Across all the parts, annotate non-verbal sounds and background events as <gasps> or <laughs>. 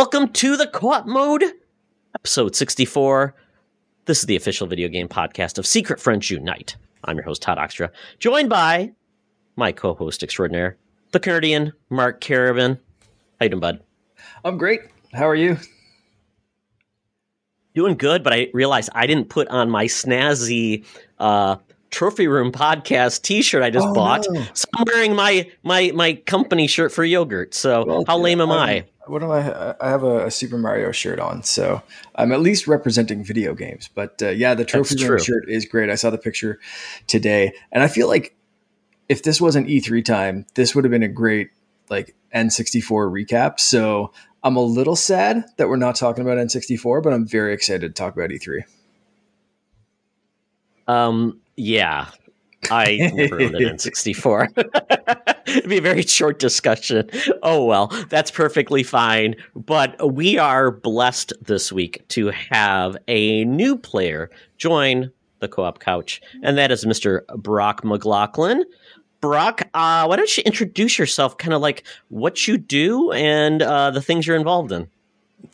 Welcome to the co-op mode, episode 64. This is the official video game podcast of Secret Friends Unite. I'm your host, Todd Oxtra, joined by my co-host extraordinaire, the Canadian Mark Carabin. How you doing, bud? I'm great. How are you? Doing good, but I realized I didn't put on my snazzy uh, trophy room podcast T-shirt I just oh, bought. No. So I'm wearing my my my company shirt for yogurt. So well, how lame am I? what am I? I have a, a, Super Mario shirt on, so I'm at least representing video games. But uh, yeah, the trophy room shirt is great. I saw the picture today, and I feel like if this wasn't E3 time, this would have been a great like N64 recap. So I'm a little sad that we're not talking about N64, but I'm very excited to talk about E3. Um, yeah, I never owned an N64. It'd be a very short discussion. Oh, well, that's perfectly fine. But we are blessed this week to have a new player join the co op couch, and that is Mr. Brock McLaughlin. Brock, uh, why don't you introduce yourself, kind of like what you do and uh, the things you're involved in?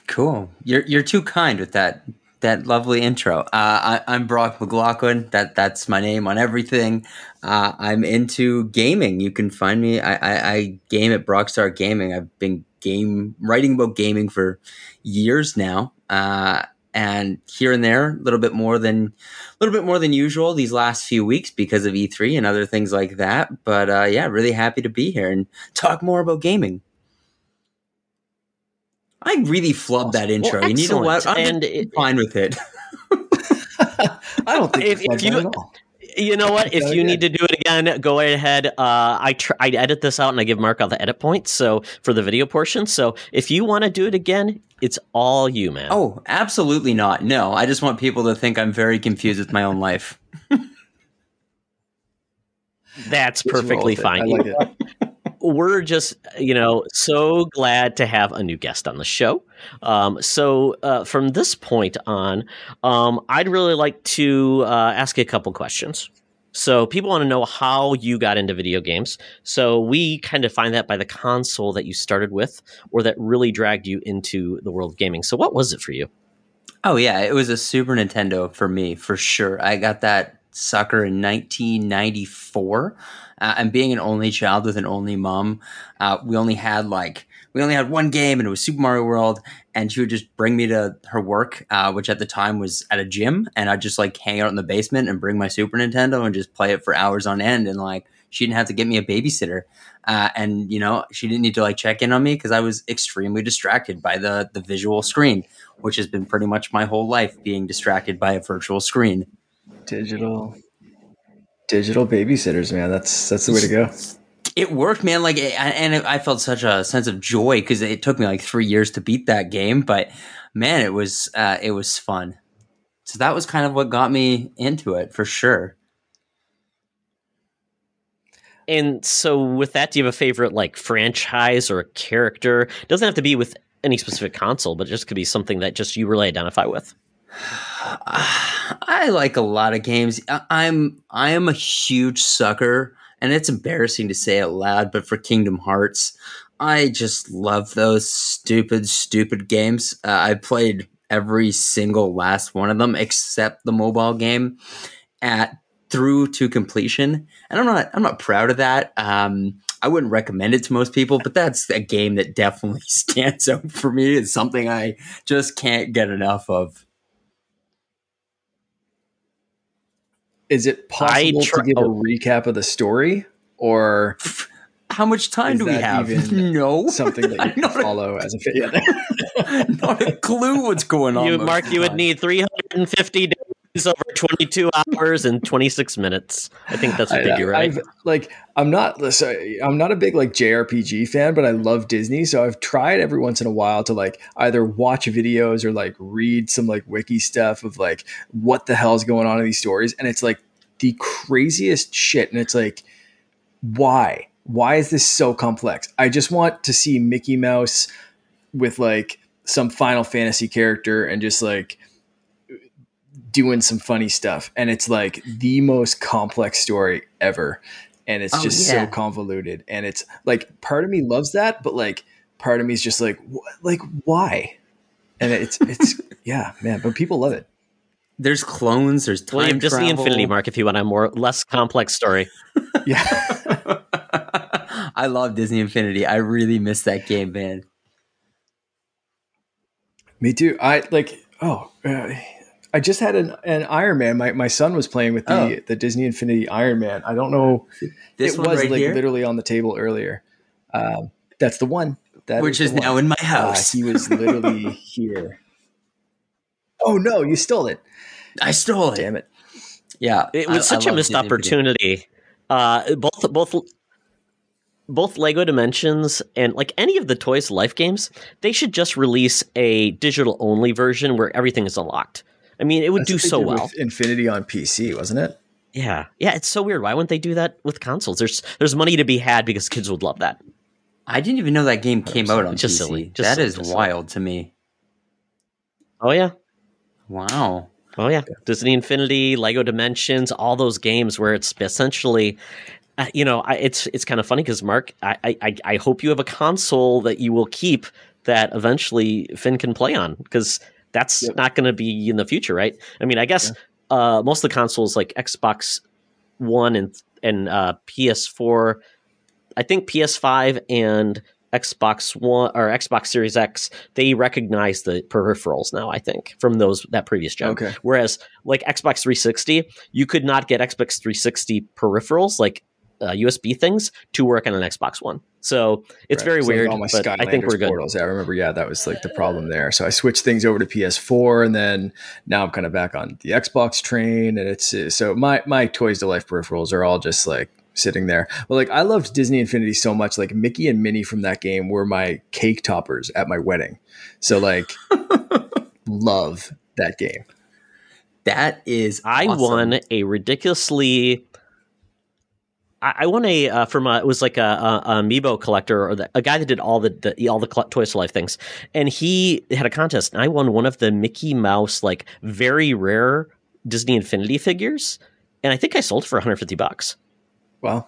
Cool. You're you're too kind with that that lovely intro. Uh, I, am Brock McLaughlin. That that's my name on everything. Uh, I'm into gaming. You can find me. I, I, I, game at Brockstar Gaming. I've been game writing about gaming for years now. Uh, and here and there, a little bit more than a little bit more than usual these last few weeks because of E3 and other things like that. But uh, yeah, really happy to be here and talk more about gaming. I really flubbed that intro. Well, and you know what? I'm and it, fine with it. <laughs> I don't think if, if you, you know what? If you again. need to do it again, go ahead. Uh, I tr- I edit this out and I give Mark all the edit points. So for the video portion. So if you want to do it again, it's all you, man. Oh, absolutely not. No, I just want people to think I'm very confused with my own life. That's perfectly fine. Like we're just, you know, so glad to have a new guest on the show. Um, so uh, from this point on, um, I'd really like to uh, ask you a couple questions. So people want to know how you got into video games. So we kind of find that by the console that you started with, or that really dragged you into the world of gaming. So what was it for you? Oh yeah, it was a Super Nintendo for me for sure. I got that sucker in 1994. Uh, and being an only child with an only mom, uh, we only had like we only had one game, and it was Super Mario World. And she would just bring me to her work, uh, which at the time was at a gym, and I'd just like hang out in the basement and bring my Super Nintendo and just play it for hours on end. And like she didn't have to get me a babysitter, uh, and you know she didn't need to like check in on me because I was extremely distracted by the the visual screen, which has been pretty much my whole life being distracted by a virtual screen. Digital digital babysitters, man. That's that's the way to go. It worked, man. Like, and I felt such a sense of joy because it took me like three years to beat that game, but man, it was uh, it was fun. So that was kind of what got me into it for sure. And so, with that, do you have a favorite like franchise or a character? It doesn't have to be with any specific console, but it just could be something that just you really identify with. I like a lot of games. I'm I am a huge sucker, and it's embarrassing to say it loud, but for Kingdom Hearts, I just love those stupid, stupid games. Uh, I played every single last one of them except the mobile game at through to completion, and I'm not I'm not proud of that. Um, I wouldn't recommend it to most people, but that's a game that definitely <laughs> stands out for me. It's something I just can't get enough of. Is it possible to give a oh. recap of the story, or <laughs> how much time do we have? <laughs> no, something that <laughs> you can follow as a fan. not a clue what's going on. You, Mark, you would need 350 days over 22 hours and 26 minutes. I think that's what they do, right? I've, like, I'm not, I'm not a big like JRPG fan, but I love Disney, so I've tried every once in a while to like either watch videos or like read some like wiki stuff of like what the hell is going on in these stories, and it's like the craziest shit, and it's like, why? Why is this so complex? I just want to see Mickey Mouse with like some Final Fantasy character and just like doing some funny stuff and it's like the most complex story ever and it's oh, just yeah. so convoluted and it's like part of me loves that but like part of me is just like, wh- like why? And it's it's <laughs> yeah, man. But people love it. There's clones. There's time William, just the. Infinity Mark if you want a more less complex story. <laughs> Yeah. I love Disney Infinity. I really miss that game, man. Me too. I like. Oh, uh, I just had an, an Iron Man. My, my son was playing with the Oh. the Disney Infinity Iron Man. I don't know. This it one was right like here, literally on the table earlier. Um, that's the one. That which is the now one. in my Uh, house. he was literally <laughs> here. Oh no! You stole it. I stole it. Damn it! Yeah, It was I such a missed Disney opportunity. Uh, both both both Lego Dimensions and like any of the Toys Life games, they should just release a digital only version where everything is unlocked. I mean, it would That's do so well. Infinity on PC, wasn't it? Yeah, yeah, it's so weird. Why wouldn't they do that with consoles? There's there's money to be had because kids would love that. I didn't even know that game came out on just PC. silly. Just That silly, is just silly. wild to me. Oh yeah, Wow. oh yeah. Disney Infinity, Lego Dimensions, all those games where it's essentially. Uh, you know, I, it's it's kind of funny because Mark, I, I I hope you have a console that you will keep that eventually Finn can play on because that's Yep. not going to be in the future, right? I mean, I guess uh, most of the consoles like Xbox One and and uh, PS4, I think PS5 and Xbox One or Xbox Series X, they recognize the peripherals now. I think from those that previous gen. Okay. Whereas like Xbox 360, you could not get Xbox 360 peripherals like uh, USB things to work on an Xbox One. So it's Right. very So, weird, all my but I think we're good. Portals. Yeah, I remember. Yeah, that was like the problem there. So I switched things over to PS4, and then now I'm kind of back on the Xbox train. And it's uh, so my my Toys to Life peripherals are all just like sitting there. But like I loved Disney Infinity so much. Like Mickey and Minnie from that game were my cake toppers at my wedding. So like <laughs> love that game. That is I won a ridiculously. I I won a uh, from a it was like a, a, a amiibo collector or the, a guy that did all the, the all the cl- Toys to Life things, and he had a contest, and I won one of the Mickey Mouse like very rare Disney Infinity figures, and I think I sold it for 150 bucks. Wow.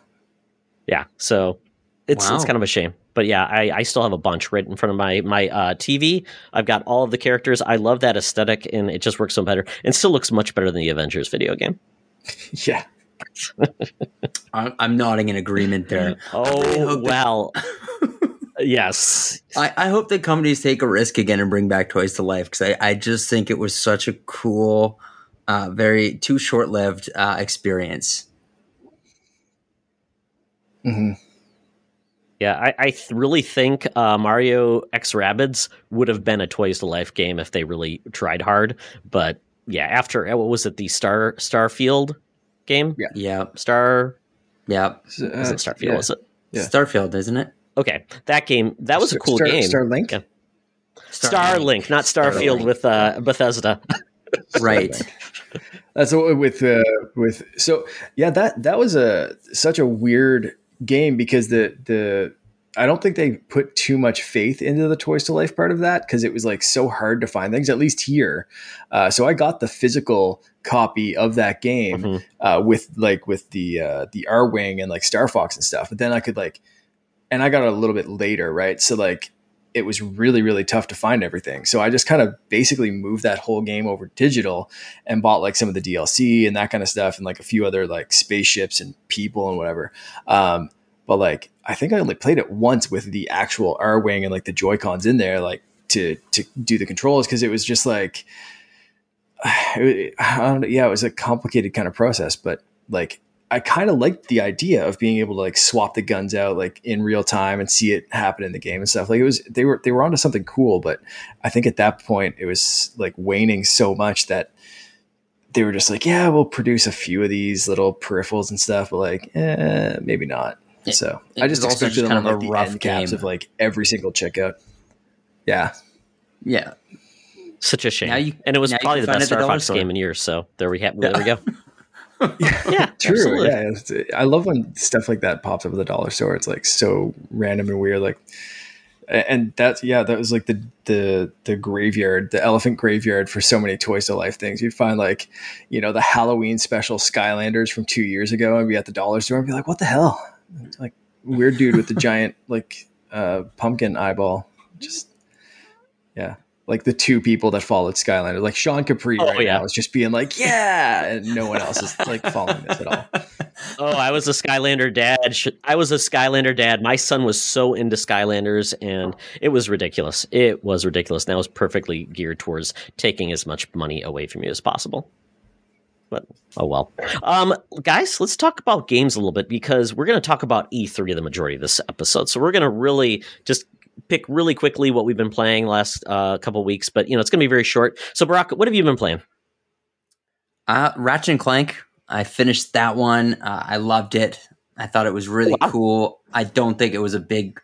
Yeah, so it's it's kind of a shame, but yeah, I, I still have a bunch right in front of my my uh, TV. I've got all of the characters. I love that aesthetic, and it just works so better, and still looks much better than the Avengers video game. <laughs> Yeah. I'm, I'm nodding in agreement there. <laughs> Oh hope that- well, <laughs> yes. I, I hope that companies take a risk again and bring back Toys to Life because I, I just think it was such a cool, uh, very too short lived uh, experience. hmm Yeah, I, I th- really think uh, Mario X Rabbids would have been a Toys to Life game if they really tried hard. But yeah, after uh, what was it, the Star Starfield game? Yeah. Yeah, Star yeah. is it Starfield? Was it? Yeah. Starfield, isn't it? Okay, that game that was a cool Star, game. Starlink. Yeah. Starlink, not Starfield Starlink. with uh, Bethesda. <laughs> Right. That's what with uh, with so yeah that that was a such a weird game because the the I don't think they put too much faith into the Toys to Life part of that because it was like so hard to find things at least here. Uh, so I got the physical copy of that game Mhm. uh, with like with the uh, the Arwing and like Star Fox and stuff. But then I could like, and I got it a little bit later, right? So like, it was really really tough to find everything. So I just kind of basically moved that whole game over digital and bought like some of the DLC and that kind of stuff and like a few other like spaceships and people and whatever. Um, but like, I think I only played it once with the actual Arwing and like the Joy Cons in there, like to to do the controls because it was just like it, I don't know, <sighs> yeah, it was a complicated kind of process, but like I kind of liked the idea of being able to like swap the guns out like in real time and see it happen in the game and stuff. Like it was they were they were onto something cool, but I think at that point it was like waning so much that they were just like, yeah, we'll produce a few of these little peripherals and stuff, but like, eh, maybe not. It- so it I just expected just them on kind of like a the rough caps game. of like every single checkout. Yeah, Yeah. Such a shame. You- and it was probably the best the Star Fox store. game in years. So there we have. There we go. <laughs> yeah, True. absolutely. Yeah, it's- I love when stuff like that pops up at the dollar store. It's like so random and weird. Like, and that's yeah, that was like the the the graveyard, the elephant graveyard for so many Toys to Life things. You'd find like, you know, the Halloween special Skylanders from two years ago, and be at the dollar store and be like, what the hell? It's like weird dude with the <laughs> giant like uh, pumpkin eyeball. Just yeah, like the two people that followed Skylander, like Sean Capri Oh, right yeah. now is just being like, yeah, and no one else is like following this at all. <laughs> Oh, I was a Skylander dad. I was a Skylander dad. My son was so into Skylanders, and it was ridiculous. It was ridiculous. And that was perfectly geared towards taking as much money away from you as possible. But oh well, um, guys, let's talk about games a little bit because we're going to talk about E3 the majority of this episode. So we're going to really just pick really quickly what we've been playing last uh, couple weeks. But you know, it's going to be very short. So Brock, what have you been playing? Uh, Ratchet and Clank. I finished that one. Uh, I loved it. I thought it was really Wow. cool. I don't think it was a big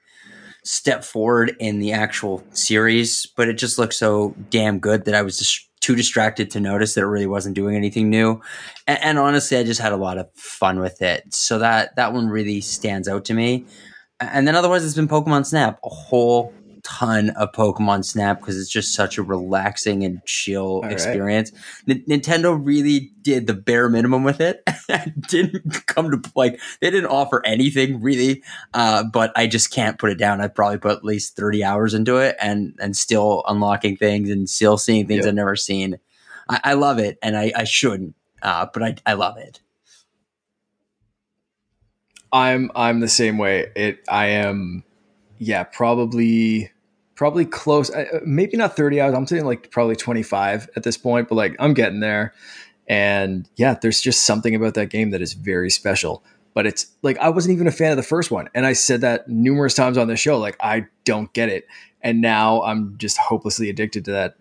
step forward in the actual series, but it just looked so damn good that I was just too distracted to notice that it really wasn't doing anything new. And, and honestly, I just had a lot of fun with it. So that that one really stands out to me. And then otherwise, it's been Pokemon Snap. A whole ton of Pokemon Snap because it's just such a relaxing and chill right. experience. N- Nintendo really did the bare minimum with <laughs> it. Didn't come to like they didn't offer anything really, uh, but I just can't put it down. I probably put at least thirty hours into it, and and still unlocking things and still seeing things Yep. I've never seen. I, I love it, and I, I shouldn't, uh, but I I love it. I'm I'm the same way. It I am, yeah, probably probably close. uh, Maybe not thirty hours. I'm saying like probably twenty five at this point. But like I'm getting there, and yeah, there's just something about that game that is very special. But it's like I wasn't even a fan of the first one, and I said that numerous times on the show. Like I don't get it, and now I'm just hopelessly addicted to that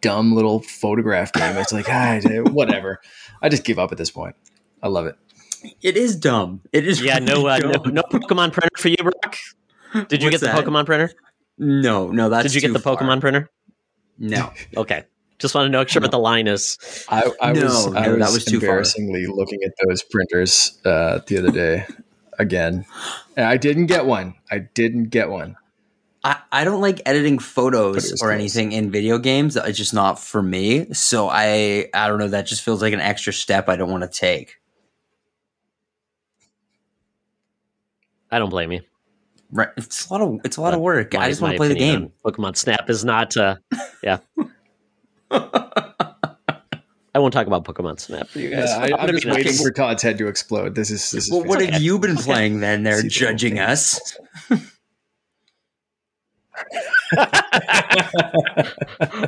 dumb little photograph game. It's like <sighs> ah, whatever. I just give up at this point. I love it. It is dumb. It is Yeah, no, uh, no, no Pokemon printer for you, Brock. Did you What's get the that? Pokemon printer? No, no, that's Did you get too the far. Pokemon printer? No. <laughs> Okay, just want to know sure what the line is. I, I No, was, I no, was, that was too far. embarrassingly looking at those printers uh, the other day <laughs> again. And I didn't get one. I didn't get one. I, I don't like editing photos or close. anything in video games. It's just not for me. So I I don't know. That just feels like an extra step I don't want to take. I don't blame you. Right? It's a lot of it's a lot of work. My- I just want to play the game. Pokemon Snap is not. Uh, yeah. <laughs> I won't talk about Pokemon Snap for you guys. Yeah, I, I'm I'm just waiting nice. for Todd's head to explode. This is this is. Well, what have you been <laughs> playing then? They're See the judging us. <laughs>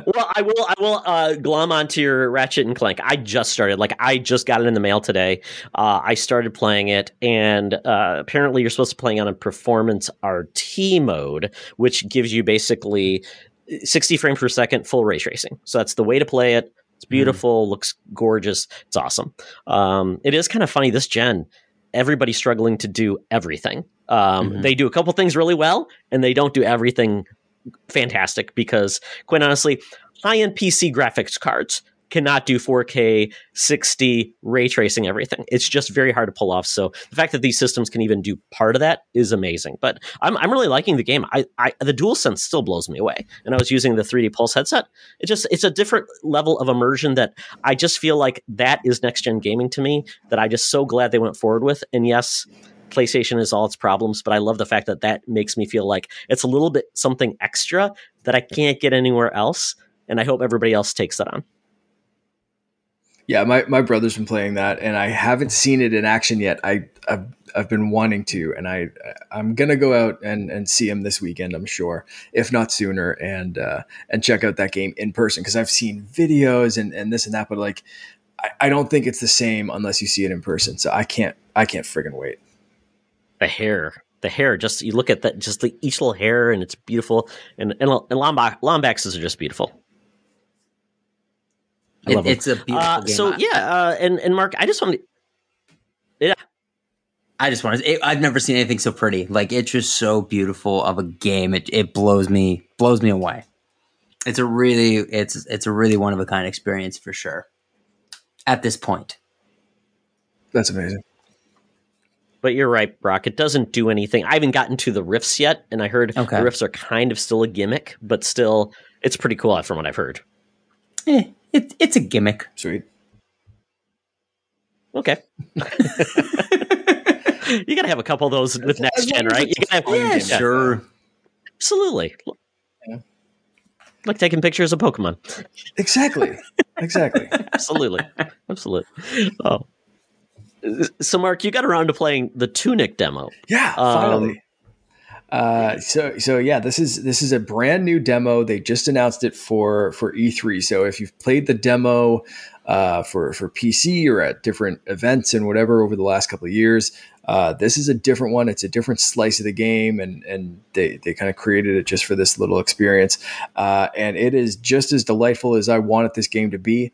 well, I will. I will uh, glom onto your Ratchet and Clank. I just started. Like I just got it in the mail today. Uh, I started playing it, and uh, apparently you're supposed to play on a performance RT mode, which gives you basically 60 frames per second full ray tracing. So that's the way to play it. It's beautiful, looks gorgeous. It's awesome. Um, it is kind of funny this gen. Everybody's struggling to do everything. Um, Mhm. They do a couple things really well, and they don't do everything fantastic because, quite honestly, high end PC graphics cards cannot do 4K 60 ray tracing everything. It's just very hard to pull off. So the fact that these systems can even do part of that is amazing. But I'm, I'm really liking the game. I, I the DualSense still blows me away. And I was using the 3D Pulse headset. It just it's a different level of immersion that I just feel like that is next gen gaming to me. That I just so glad they went forward with. And yes, PlayStation is all its problems, but I love the fact that that makes me feel like it's a little bit something extra that I can't get anywhere else. And I hope everybody else takes that on. Yeah, my, my brother's been playing that, and I haven't seen it in action yet. I I've, I've been wanting to, and I I'm gonna go out and, and see him this weekend. I'm sure, if not sooner, and uh, and check out that game in person because I've seen videos and, and this and that, but like I, I don't think it's the same unless you see it in person. So I can't I can't friggin' wait. The hair the hair just you look at that just the each little hair and it's beautiful and and, and Lombax, Lombaxes are just beautiful I It- it's a beautiful uh, game. so I- yeah uh, and and mark i just want to yeah, I just want to. I've never seen anything so pretty. Like it's just so beautiful of a game. It it blows me blows me away. It's a really it's it's a really one of a kind experience for sure. At this point, That's amazing. But you're right brock it doesn't do anything i haven't gotten to the rifts yet and i heard Okay. the rifts are kind of still a gimmick but still it's pretty cool from what i've heard eh, it, it's a gimmick. Sweet. okay <laughs> you gotta have a couple of those with next gen right you gotta have, a fun Yeah, sure. Absolutely. Yeah. Like taking pictures of Pokemon. Exactly. Exactly. <laughs> Absolutely. Absolutely. Oh. So, Mark, you got around to playing the Tunic demo. Yeah, finally. Um, uh, so so yeah, this is this is a brand new demo. They just announced it for for E3. So if you've played the demo uh, for for PC or at different events and whatever over the last couple of years, uh, this is a different one. It's a different slice of the game, and and they they kind of created it just for this little experience. Uh, and it is just as delightful as I wanted this game to be.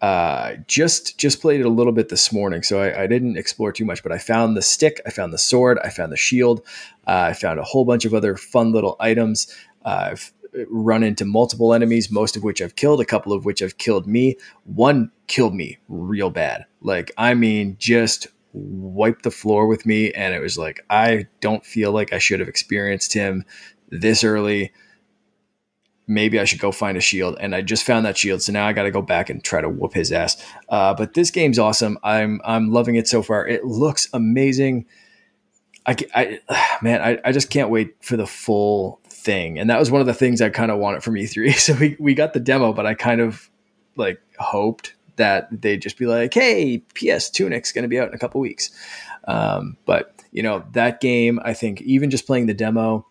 Uh, just just played it a little bit this morning, so I, I, didn't explore too much. But I found the stick, I found the sword, I found the shield, uh, I found a whole bunch of other fun little items. Uh, I've run into multiple enemies, most of which I've killed, a couple of which have killed me. One killed me real bad, like I mean, just wiped the floor with me, and it was like I don't feel like I should have experienced him this early maybe I should go find a shield. And I just found that shield, so now I got to go back and try to whoop his ass. Uh, but this game's awesome. I'm I'm loving it so far. It looks amazing. I, I <sighs> man, I, I just can't wait for the full thing. And that was one of the things I kind of wanted from E3. <laughs> So we we got the demo, but I kind of like hoped that they'd just be like, "Hey, PS Tunic's going to be out in a couple weeks." Um, but you know that game, I think even just playing the demo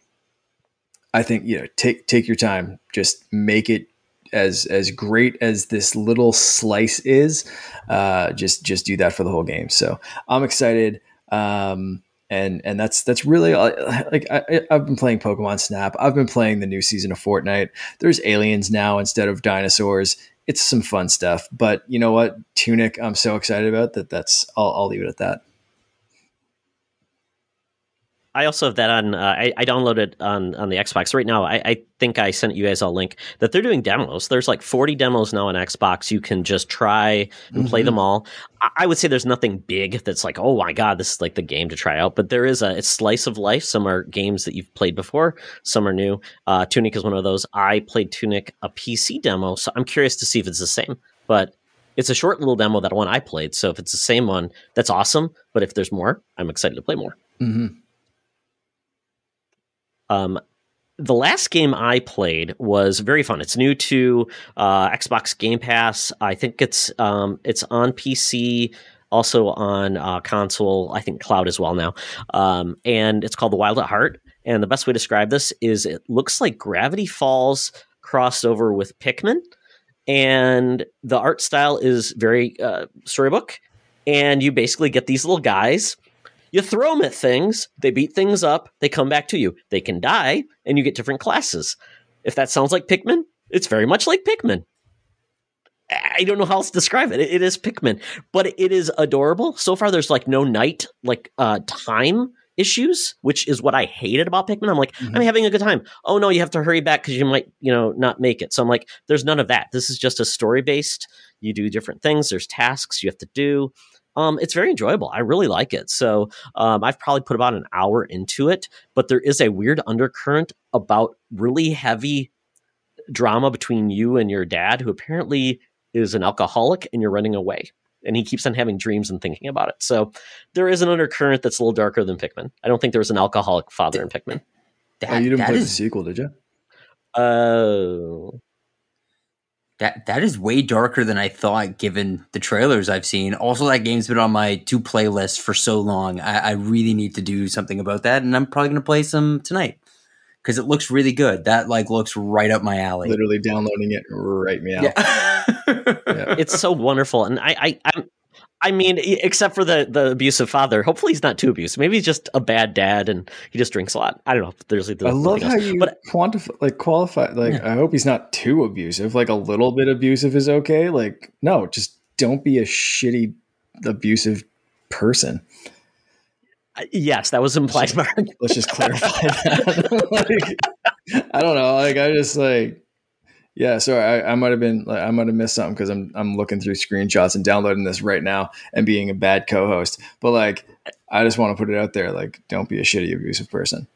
I think you know take take your time, just make it as as great as this little slice is. Uh, just just do that for the whole game. So I'm excited. Um, and and that's that's really like I, have been playing Pokemon Snap. I've been playing the new season of Fortnite. There's aliens now instead of dinosaurs. It's some fun stuff. But you know what, Tunic, I'm so excited about that. That's I'll, I'll leave it at that. I also have that on. Uh, I, I downloaded on on the Xbox right now. I, I think I sent you guys a link that they're doing demos. There's like 40 demos now on Xbox. You can just try and mm-hmm. play them all. I, I, would say there's nothing big that's like, oh my god, this is like the game to try out. But there is a slice of life. Some are games that you've played before. Some are new. Uh, Tunic is one of those. I played Tunic a PC demo, so I'm curious to see if it's the same. But it's a short little demo that one I played. So if it's the same one, that's awesome. But if there's more, I'm excited to play more. Mm-hmm. Um, the last game I played was very fun. It's new to uh, Xbox Game Pass. I think it's um, it's on PC, also on uh, console. I think cloud as well now. Um, and it's called The Wild at Heart. And the best way to describe this is it looks like Gravity Falls crossed over with Pikmin, and the art style is very uh, storybook. And you basically get these little guys you throw them at things, they beat things up, they come back to you. They can die, and you get different classes. If that sounds like Pikmin, it's very much like Pikmin. I don't know how else to describe it. It is Pikmin, but it is adorable. So far, there's like no night, like uh, time issues, which is what I hated about Pikmin. I'm like, mm-hmm. I'm having a good time. Oh no, you have to hurry back because you might, you know, not make it. So I'm like, there's none of that. This is just a story based. You do different things. There's tasks you have to do um, it's very enjoyable. I really like it. So um, I've probably put about an hour into it, but there is a weird undercurrent about really heavy drama between you and your dad, who apparently is an alcoholic, and you're running away. And he keeps on having dreams and thinking about it. So there is an undercurrent that's a little darker than Pikmin. I don't think there was an alcoholic father in Pikmin. That, oh, you didn't play is... the sequel, did you? Oh. Uh, that that is way darker than I thought, given the trailers I've seen. Also, that game's been on my two playlist for so long. I, I really need to do something about that, and I'm probably going to play some tonight because it looks really good. That like looks right up my alley. Literally downloading it right me out. Yeah. <laughs> yeah. It's so wonderful, and I, I I'm I mean, except for the the abusive father. Hopefully, he's not too abusive. Maybe he's just a bad dad and he just drinks a lot. I don't know. There's like, I love how else. you but, quantify, like qualify. Like, yeah. I hope he's not too abusive. Like a little bit abusive is okay. Like, no, just don't be a shitty abusive person. Yes, that was implied. Let's just, let's just clarify that. <laughs> like, I don't know. Like, I just like yeah, so I, I might have been I might have missed something because I'm I'm looking through screenshots and downloading this right now and being a bad co-host. But like, I just want to put it out there, like, don't be a shitty abusive person.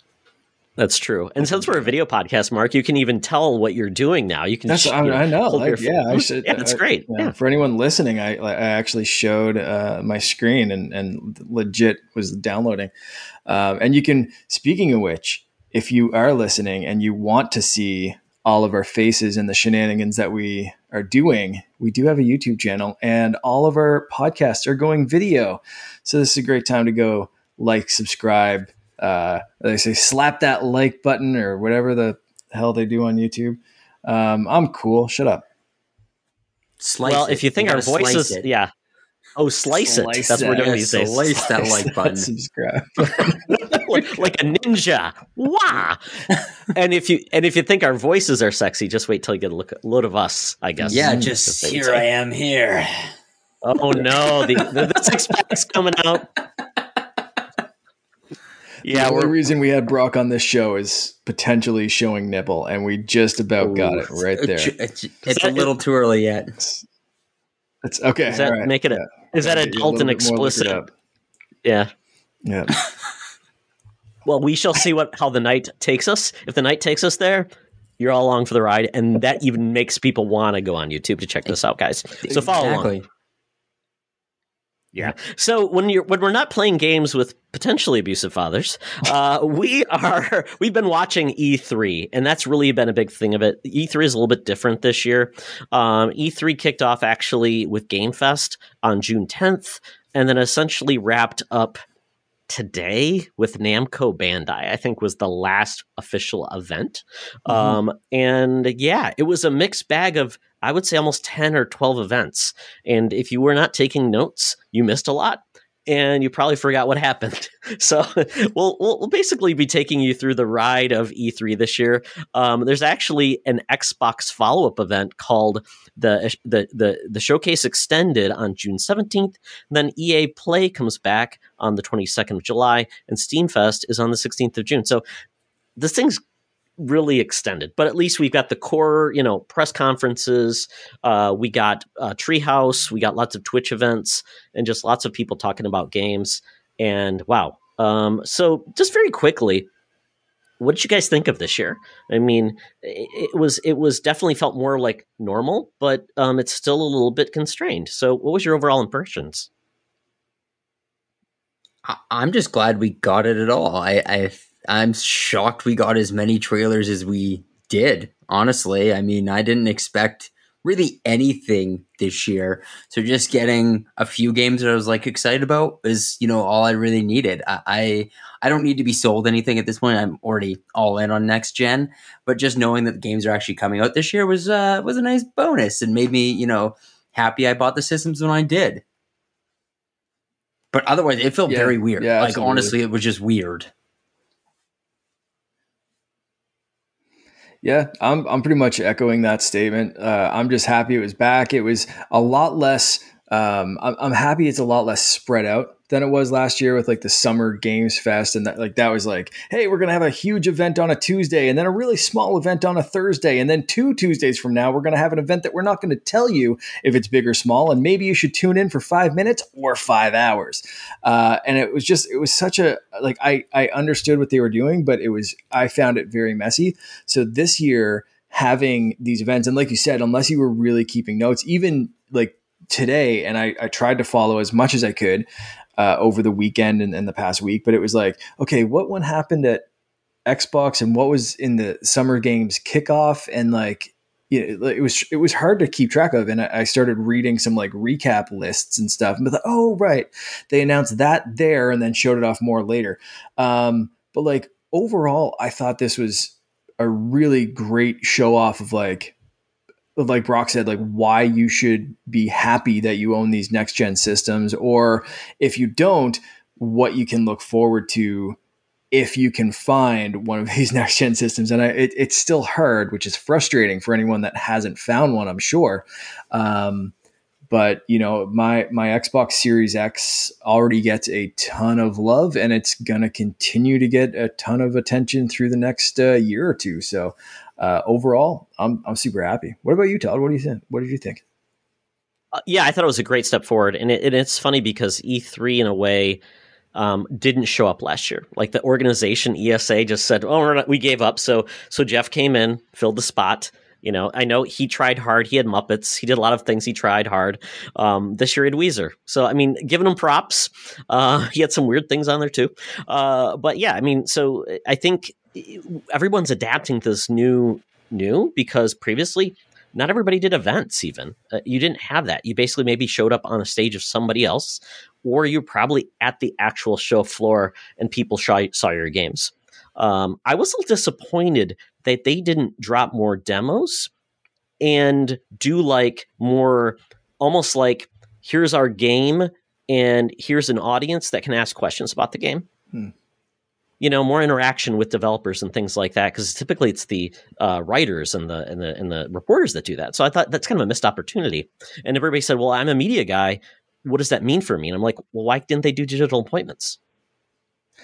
That's true. And since we're a video podcast, Mark, you can even tell what you're doing now. You can. That's you know, I know. Like, yeah, I should, yeah, that's great. I, yeah. For anyone listening, I I actually showed uh, my screen and and legit was downloading. Um, and you can. Speaking of which, if you are listening and you want to see all of our faces and the shenanigans that we are doing, we do have a YouTube channel and all of our podcasts are going video. So this is a great time to go like, subscribe. Uh, they say slap that like button or whatever the hell they do on YouTube. Um, I'm cool. Shut up. Slice well, it. if you think you our voices, yeah. Oh, slice, slice it. That's what we're doing these days. Slice that like button. Subscribe. like, like, a ninja. Wah! and if you and if you think our voices are sexy, just wait till you get a look, load of us. I guess. Yeah, mm-hmm. just here I am here. Oh no, the, the, the six pack's coming out. Yeah, the only reason we had Brock on this show is potentially showing nipple, and we just about Ooh, got it right there. It's, it's, it's a little too early yet. It's, it's okay. Is that right. make it? A, yeah. Is that adult and explicit? Yeah. Yeah. <laughs> well, we shall see what how the night takes us. If the night takes us there, you're all along for the ride, and that even makes people want to go on YouTube to check this out, guys. So follow exactly. along. Yeah. So when you're when we're not playing games with potentially abusive fathers, uh, <laughs> we are we've been watching E3, and that's really been a big thing of it. E3 is a little bit different this year. Um, E3 kicked off actually with Game Fest on June 10th, and then essentially wrapped up today with Namco Bandai, I think was the last official event. Mm-hmm. Um, and yeah, it was a mixed bag of, I would say, almost 10 or 12 events. And if you were not taking notes, you missed a lot and you probably forgot what happened. <laughs> So <laughs> we'll, we'll basically be taking you through the ride of E3 this year. Um, there's actually an Xbox follow up event called the, the the the showcase extended on June 17th. Then EA Play comes back on the 22nd of July, and Steam Fest is on the 16th of June. So this thing's really extended, but at least we've got the core, you know, press conferences. Uh, we got uh, Treehouse. We got lots of Twitch events and just lots of people talking about games. And wow. Um, so just very quickly, what did you guys think of this year? I mean, it, it was it was definitely felt more like normal, but um, it's still a little bit constrained. So, what was your overall impressions? I'm just glad we got it at all. I, I I'm shocked we got as many trailers as we did. Honestly, I mean, I didn't expect really anything this year. So just getting a few games that I was like excited about is, you know, all I really needed. I, I, I don't need to be sold anything at this point. I'm already all in on next gen, but just knowing that the games are actually coming out this year was uh was a nice bonus and made me, you know, happy I bought the systems when I did. But otherwise, it felt yeah, very weird. Yeah, like honestly, it was just weird. Yeah, I'm I'm pretty much echoing that statement. Uh, I'm just happy it was back. It was a lot less. Um, I'm, I'm happy it's a lot less spread out than it was last year with like the summer games fest and that like that was like hey we're gonna have a huge event on a tuesday and then a really small event on a thursday and then two tuesdays from now we're gonna have an event that we're not gonna tell you if it's big or small and maybe you should tune in for five minutes or five hours. Uh, and it was just it was such a like i i understood what they were doing but it was i found it very messy. So this year having these events and like you said unless you were really keeping notes even like today and I, I tried to follow as much as I could uh, over the weekend and, and the past week, but it was like, okay, what one happened at Xbox and what was in the summer games kickoff? And like you know, it was it was hard to keep track of, and I started reading some like recap lists and stuff, and thought, oh right, they announced that there, and then showed it off more later. Um, but like overall, I thought this was a really great show off of like like Brock said, like why you should be happy that you own these next gen systems, or if you don't, what you can look forward to if you can find one of <laughs> these next gen systems. And I, it, it's still hard, which is frustrating for anyone that hasn't found one, I'm sure. Um, but you know, my my Xbox Series X already gets a ton of love, and it's gonna continue to get a ton of attention through the next uh, year or two. So uh, overall, I'm I'm super happy. What about you, Todd? What do you think? What did you think? Uh, yeah, I thought it was a great step forward, and, it, and it's funny because E3 in a way um, didn't show up last year. Like the organization ESA just said, "Oh, not, we gave up." So so Geoff came in, filled the spot. You know, I know he tried hard. He had Muppets. He did a lot of things. He tried hard. Um, this year he had Weezer. So I mean, giving him props. Uh, <laughs> he had some weird things on there too. Uh, but yeah, I mean, so I think everyone's adapting to this new new because previously not everybody did events even. Uh, you didn't have that. You basically maybe showed up on a stage of somebody else or you're probably at the actual show floor and people saw, saw your games. Um, i was a little disappointed that they didn't drop more demos and do like more almost like here's our game and here's an audience that can ask questions about the game. Hmm you know more interaction with developers and things like that because typically it's the uh, writers and the and the and the reporters that do that. So i thought that's kind of a missed opportunity. And everybody said well i'm a media guy. What does that mean for me? And i'm like well why didn't they do digital appointments?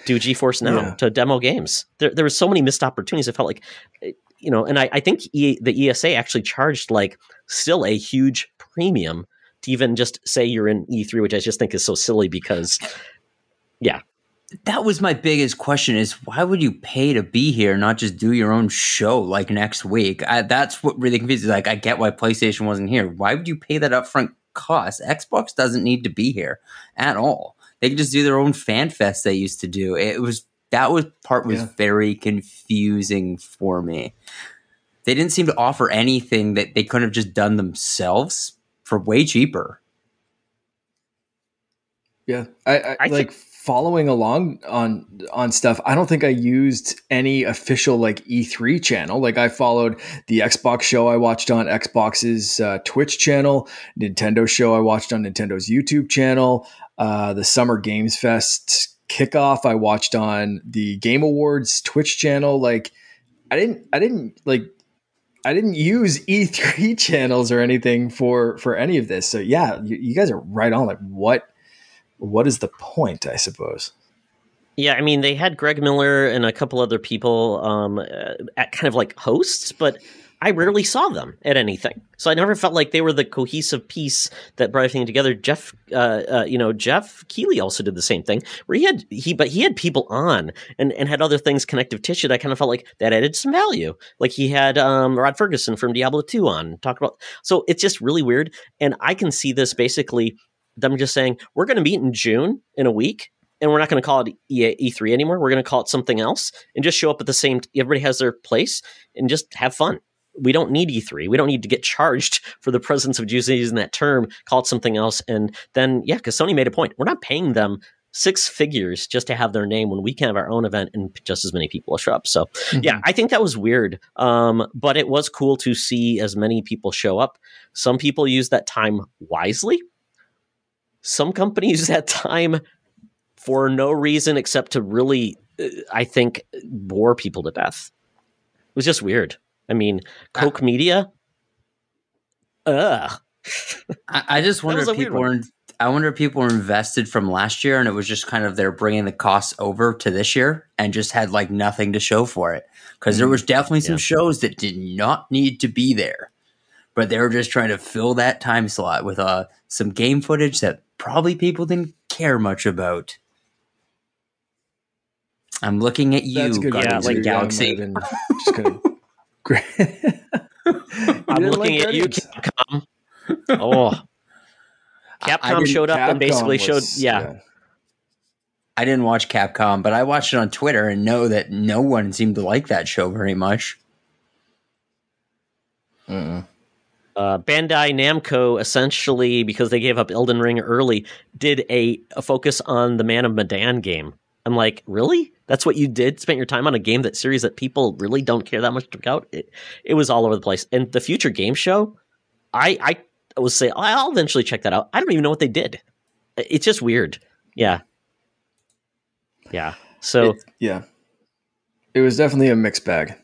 Do geforce now yeah. to demo games. There, there were so many missed opportunities. I felt like eh, you know and i, I think e, the esa actually charged like still a huge premium to even just say you're in e3 which i just think is so silly because yeah that was my biggest question is why would you pay to be here not just do your own show like next week? I, that's what really confuses me. like i get why playstation wasn't here. Why would you pay that upfront cost? Xbox doesn't need to be here at all. They can just do their own fan fest they used to do. It was that was part was yeah. very confusing for me. They didn't seem to offer anything that they couldn't have just done themselves for way cheaper. Yeah i, I, I like following along on on stuff i don't think i used any official like e3 channel like i followed the xbox show i watched on xbox's uh, twitch channel nintendo show i watched on nintendo's youtube channel uh, the summer games fest kickoff i watched on the game awards twitch channel like i didn't i didn't like I didn't use E3 <laughs> channels or anything for for any of this. So yeah, you, you guys are right on. Like what what is the point? I suppose. Yeah, I mean, they had Greg Miller and a couple other people um, uh, at kind of like hosts, but I rarely saw them at anything. So I never felt like they were the cohesive piece that brought everything together. Geoff, uh, uh, you know, Geoff Keighley also did the same thing where he had he, but he had people on and and had other things connective tissue. That I kind of felt like that added some value. Like he had um, Rod Fergusson from Diablo Two on talk about. So it's just really weird, and I can see this basically them just saying we're going to meet in June in a week, and we're not going to call it E three anymore. We're going to call it something else, and just show up at the same. Everybody has their place, and just have fun. We don't need E3. We don't need to get charged <laughs> for the presence of using that term. Call it something else, and then yeah, because Sony made a point. We're not paying them six figures just to have their name when we can have our own event and just as many people show up. So mm-hmm. yeah, I think that was weird. Um, but it was cool to see as many people show up. Some people use that time wisely some companies <laughs> at time for no reason except to really, I think, bore people to death. It was just weird. I mean, Koch Media. Ugh. I, I just <laughs> wonder if people were. I wonder if people were invested from last year, and it was just kind of they're bringing the costs over to this year, and just had like nothing to show for it. Because there was definitely some yeah. shows that did not need to be there, but they were just trying to fill that time slot with uh, some game footage that probably people didn't care much about. I'm looking at you, That's good. Yeah, like Galaxy. just gonna... <laughs> <laughs> I'm looking like at you, Capcom. Oh, Capcom showed up Capcom and basically was, showed, yeah. yeah. I didn't watch Capcom, but I watched it on Twitter and know that no one seemed to like that show very much. Mm-mm uh, Bandai Namco essentially, because they gave up Elden Ring early, did a, a, focus on the Man of Medan game. I'm like, really? That's what you did? Spent your time on a game that series that people really don't care that much about? It, it was all over the place. And the future game show, I I was say I'll eventually check that out. I don't even know what they did. It's just weird. Yeah, yeah. So it, yeah, it was definitely a mixed bag.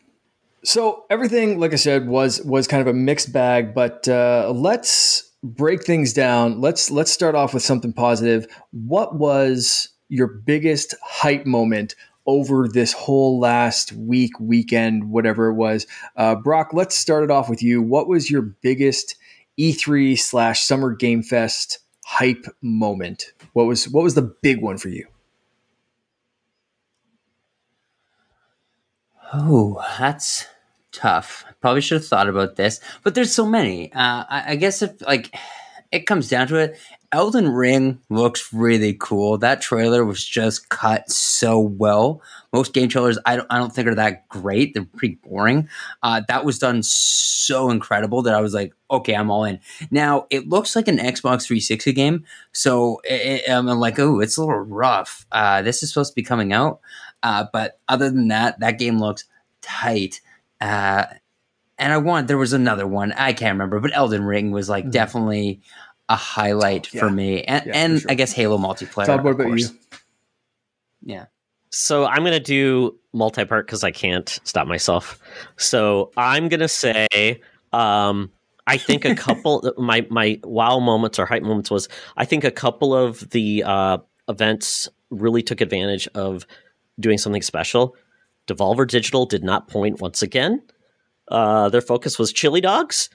So everything, like I said, was was kind of a mixed bag. But uh, let's break things down. Let's let's start off with something positive. What was your biggest hype moment over this whole last week, weekend, whatever it was? Uh, Brock, let's start it off with you. What was your biggest E3 slash Summer Game Fest hype moment? What was what was the big one for you? Oh, that's tough. Probably should have thought about this, but there's so many. Uh, I, I, guess if like it comes down to it. Elden Ring looks really cool. That trailer was just cut so well. Most game trailers, I don't, I don't think are that great. They're pretty boring. Uh, that was done so incredible that I was like, okay, I'm all in. Now it looks like an Xbox 360 game, so it, I'm like, oh, it's a little rough. Uh, this is supposed to be coming out, uh, but other than that, that game looks tight. Uh, and I want there was another one I can't remember, but Elden Ring was like mm-hmm. definitely a highlight yeah. for me, and, yeah, and sure. I guess Halo multiplayer. Todd, what about you? Yeah. So I'm gonna do multi-part because I can't stop myself. So I'm gonna say, um, I think a <laughs> couple my my wow moments or hype moments was I think a couple of the uh, events really took advantage of doing something special. Devolver Digital did not point once again. Uh, their focus was chili dogs,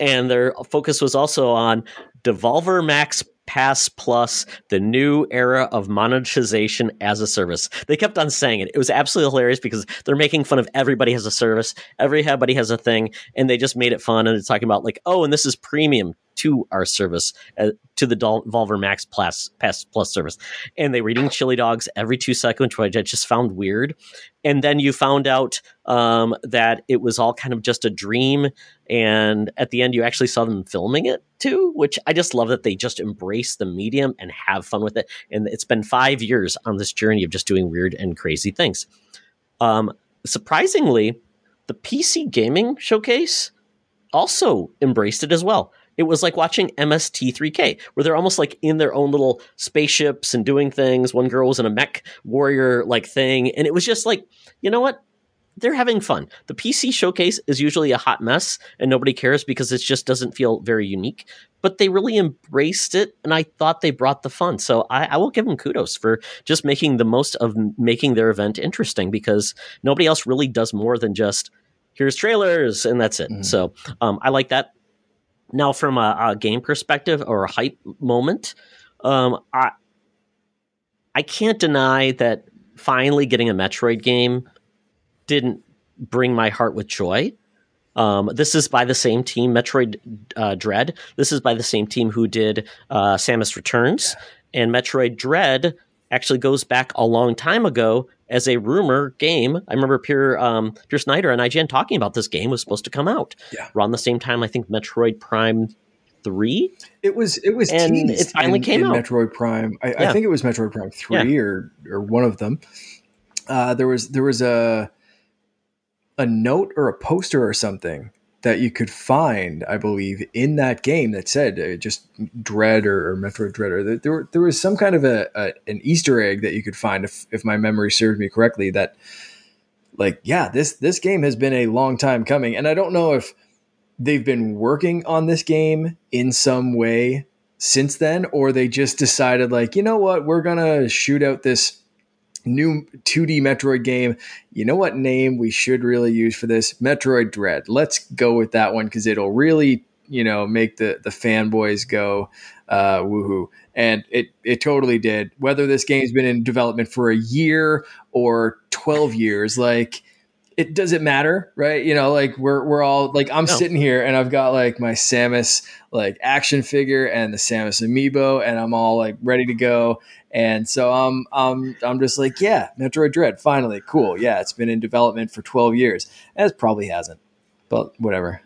and their focus was also on Devolver Max Pass Plus, the new era of monetization as a service. They kept on saying it. It was absolutely hilarious because they're making fun of everybody has a service, everybody has a thing, and they just made it fun. And it's talking about like, oh, and this is premium to our service, uh, to the Devolver Max Plus, Pass Plus service. And they were eating chili dogs every two seconds, which I just found weird. And then you found out um, that it was all kind of just a dream. And at the end, you actually saw them filming it too, which I just love that they just embrace the medium and have fun with it. And it's been five years on this journey of just doing weird and crazy things. Um, surprisingly, the PC gaming showcase also embraced it as well. It was like watching MST3K, where they're almost like in their own little spaceships and doing things. One girl was in a mech warrior like thing, and it was just like, you know what? They're having fun. The PC showcase is usually a hot mess and nobody cares because it just doesn't feel very unique. But they really embraced it, and I thought they brought the fun. So I, I will give them kudos for just making the most of making their event interesting because nobody else really does more than just here's trailers and that's it. Mm. So um, I like that. Now, from a, a game perspective or a hype moment, um, I I can't deny that finally getting a Metroid game didn't bring my heart with joy. Um, this is by the same team, Metroid uh, Dread. This is by the same team who did uh, Samus Returns, and Metroid Dread actually goes back a long time ago as a rumor game. I remember Pierre, um, Peer Schneider and IGN talking about this game was supposed to come out yeah. around the same time. I think Metroid Prime three. It was it was and it finally in, came in out. Metroid Prime. I, yeah. I, think it was Metroid Prime three yeah. or or one of them. Uh, there was there was a a note or a poster or something that you could find, I believe, in that game that said uh, just Dread or, or, Metroid Dread, or there, there was some kind of a, a, an Easter egg that you could find, if, if my memory serves me correctly, that like, yeah, this this game has been a long time coming, and I don't know if they've been working on this game in some way since then, or they just decided like, you know what, we're gonna shoot out this new 2D Metroid game. You know what name we should really use for this? Metroid Dread. Let's go with that one because it'll really, you know, make the the fanboys go uh, woohoo. And it it totally did. Whether this game's been in development for a year or 12 years, like it doesn't matter, right? You know, like we're we're all like I'm no. sitting here and I've got like my Samus like action figure and the Samus amiibo, and I'm all like ready to go. And so I'm I'm I'm just like, yeah, Metroid Dread, finally, cool. Yeah, it's been in development for 12 years. As probably hasn't, but whatever.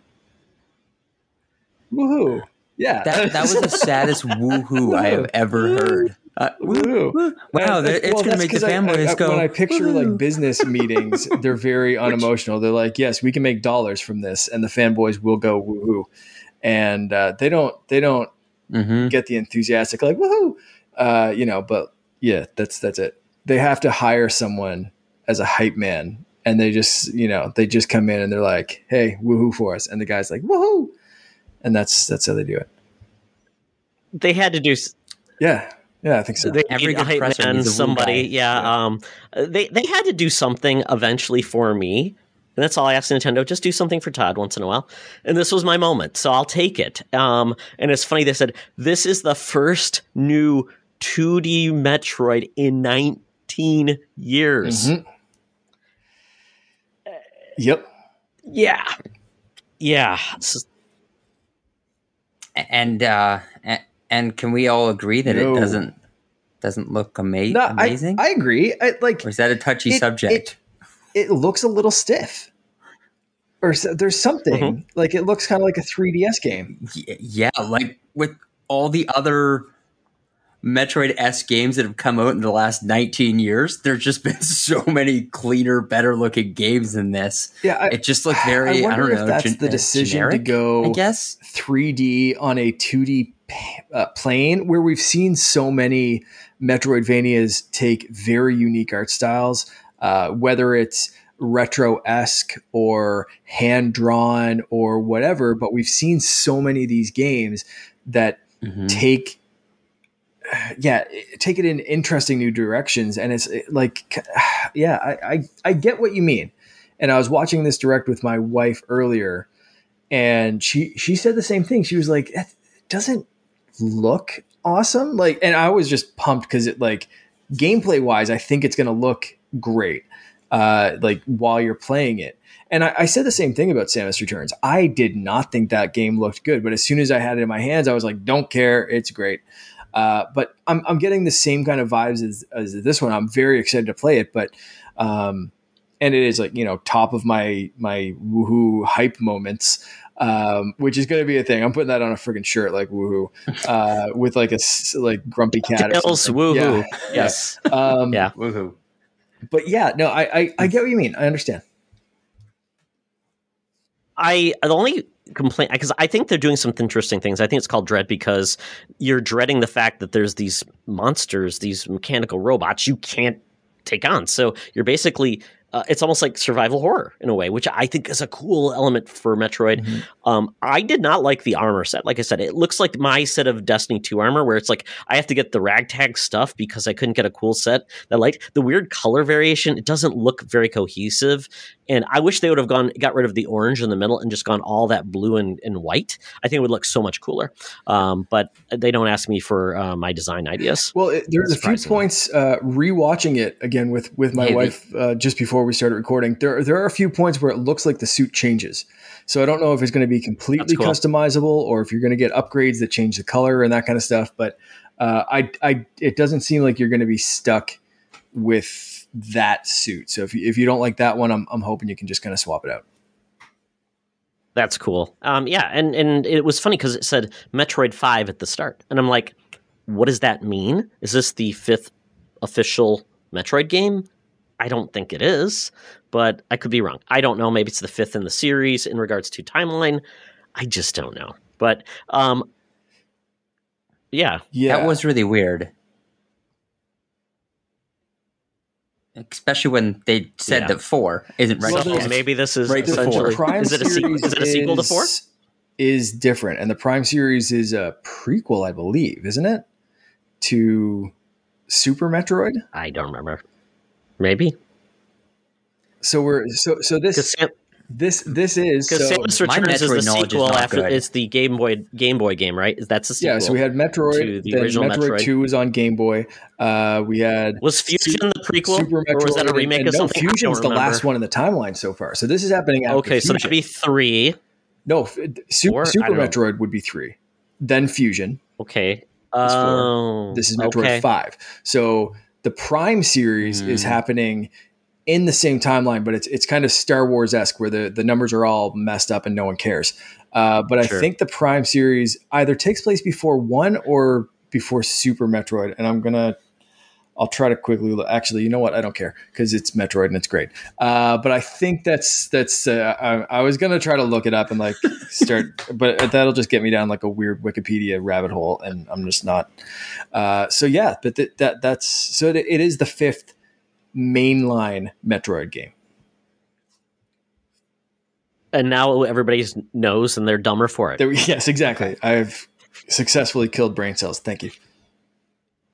Woohoo! Yeah, that that was the saddest <laughs> woohoo I have ever heard. Uh, woo, woo. Wow, it's well, going to make the fanboys go. When I picture woo. like business <laughs> meetings, they're very unemotional. They're like, "Yes, we can make dollars from this," and the fanboys will go woohoo, and uh, they don't they don't mm-hmm. get the enthusiastic like woohoo, uh, you know. But yeah, that's that's it. They have to hire someone as a hype man, and they just you know they just come in and they're like, "Hey, woohoo for us," and the guy's like, "Woohoo," and that's that's how they do it. They had to do. Yeah, yeah, I think so. They Every good press man, somebody, yeah, yeah. Um, they they had to do something eventually for me, and that's all I asked Nintendo. Just do something for Todd once in a while, and this was my moment, so I'll take it. Um, and it's funny they said this is the first new 2D Metroid in 19 years. Mm-hmm. Yep. Yeah. Yeah. And uh, and can we all agree that No. it doesn't doesn't look ama- No, I, amazing? I agree. I, like or is that a touchy it- subject? it looks a little stiff, or s- there's something Mm-hmm. like it looks kind of like a 3DS game. Y- yeah, like with all the other Metroid S games that have come out in the last 19 years, there's just <laughs> been so many cleaner, better looking games than this. Yeah, I, It just looked very, I, I wonder don't if know, that's gen- the uh, decision to go I guess. 3D on a 2D p- uh, plane where we've seen so many Metroidvanias take very unique art styles, uh, whether it's retro esque or hand drawn or whatever. But we've seen so many of these games that Mhm. take <sighs> yeah take it in interesting new directions and it's like <sighs> yeah I, I i get what you mean. And i was watching this direct with my wife earlier and she she said the same thing. She was like it doesn't look awesome. Like and i was just pumped because it like gameplay wise i think it's going to look great uh like while you're playing it. And I, I said the same thing about Samus Returns. I did not think that game looked good, but as soon as I had it in my hands, I was like, "Don't care, it's great." Uh, but I'm, I'm getting the same kind of vibes as, as this one. I'm very excited to play it, but um, and it is like you know top of my my woohoo hype moments, um, which is going to be a thing. I'm putting that on a freaking shirt like woohoo <laughs> uh, with like a like grumpy cat. or Tails, something. woohoo. Yeah. Yes. Um, Yeah. Woohoo. But yeah, no, I, I I get what you mean. I understand. I the only complaint because I think they're doing some interesting things. I think it's called dread because you're dreading the fact that there's these monsters, these mechanical robots you can't take on. So you're basically uh, it's almost like survival horror in a way, which I think is a cool element for Metroid. Mhm. Um, I did not like the armor set. Like I said, it looks like my set of Destiny 2 armor, where it's like I have to get the ragtag stuff because I couldn't get a cool set that like the weird color variation. It doesn't look very cohesive, and I wish they would have gone got rid of the orange in the middle and just gone all that blue and, and white. I think it would look so much cooler. Um, but they don't ask me for uh, my design ideas. Well, it, there's a few points uh, rewatching it again with with my Hey, wife uh, just before we started recording. There there are a few points where it looks like the suit changes. So I don't know if it's going to be completely cool. customizable or if you're going to get upgrades that change the color and that kind of stuff. But uh, I I it doesn't seem like you're going to be stuck with that suit. So if you, if you don't like that one, I'm I'm hoping you can just kind of swap it out. That's cool. Um, yeah, and and it was funny because it said Metroid Five at the start, and I'm like, what does that mean? Is this the fifth official Metroid game? I don't think it is, but I could be wrong. I don't know. Maybe it's the fifth in the series in regards to timeline. I just don't know. But um, yeah, Yeah, That was really weird. Especially when they said Yeah. that four isn't right. so maybe this is right before. essentially Prime is it a series Is it a sequel to four? is- Is different, and the Prime series is a prequel, I believe, isn't it? To Super Metroid. I don't remember. Maybe So we're so so this Sam, this this is Because so, Samus Returns is the knowledge is after good. it's the Game Boy Game Boy game, right? Is that's the sequel? yeah. So we had Metroid. the original Metroid, Metroid. Two was on Game Boy. Uh, we had was Fusion the prequel, Super Metroid, or was that a remake and of no, something? I don't Fusion's the last one in the timeline so far. So this is happening. After Okay, so Fusion. that'd be three. no f- Super, Four? Super know. Metroid would be three, then Fusion. Okay. Oh, This is Metroid okay. Five. So the Prime series is Mm. happening in the same timeline, but it's it's kind of Star Wars esque where the the numbers are all messed up and no one cares. Uh, but Sure. I think the Prime series either takes place before one or before Super Metroid, and I'm gonna. I'll try to quickly. Look. Actually, you know what? I don't care because it's Metroid and it's great. Uh, but I think that's that's. Uh, I, I was gonna try to look it up and like <laughs> start, but that'll just get me down like a weird Wikipedia rabbit hole, and I'm just not. Uh, so yeah, but th- that that's so it, it is the fifth mainline Metroid game. And now everybody knows, and they're dumber for it. There, yes, exactly. I've successfully killed brain cells. Thank you.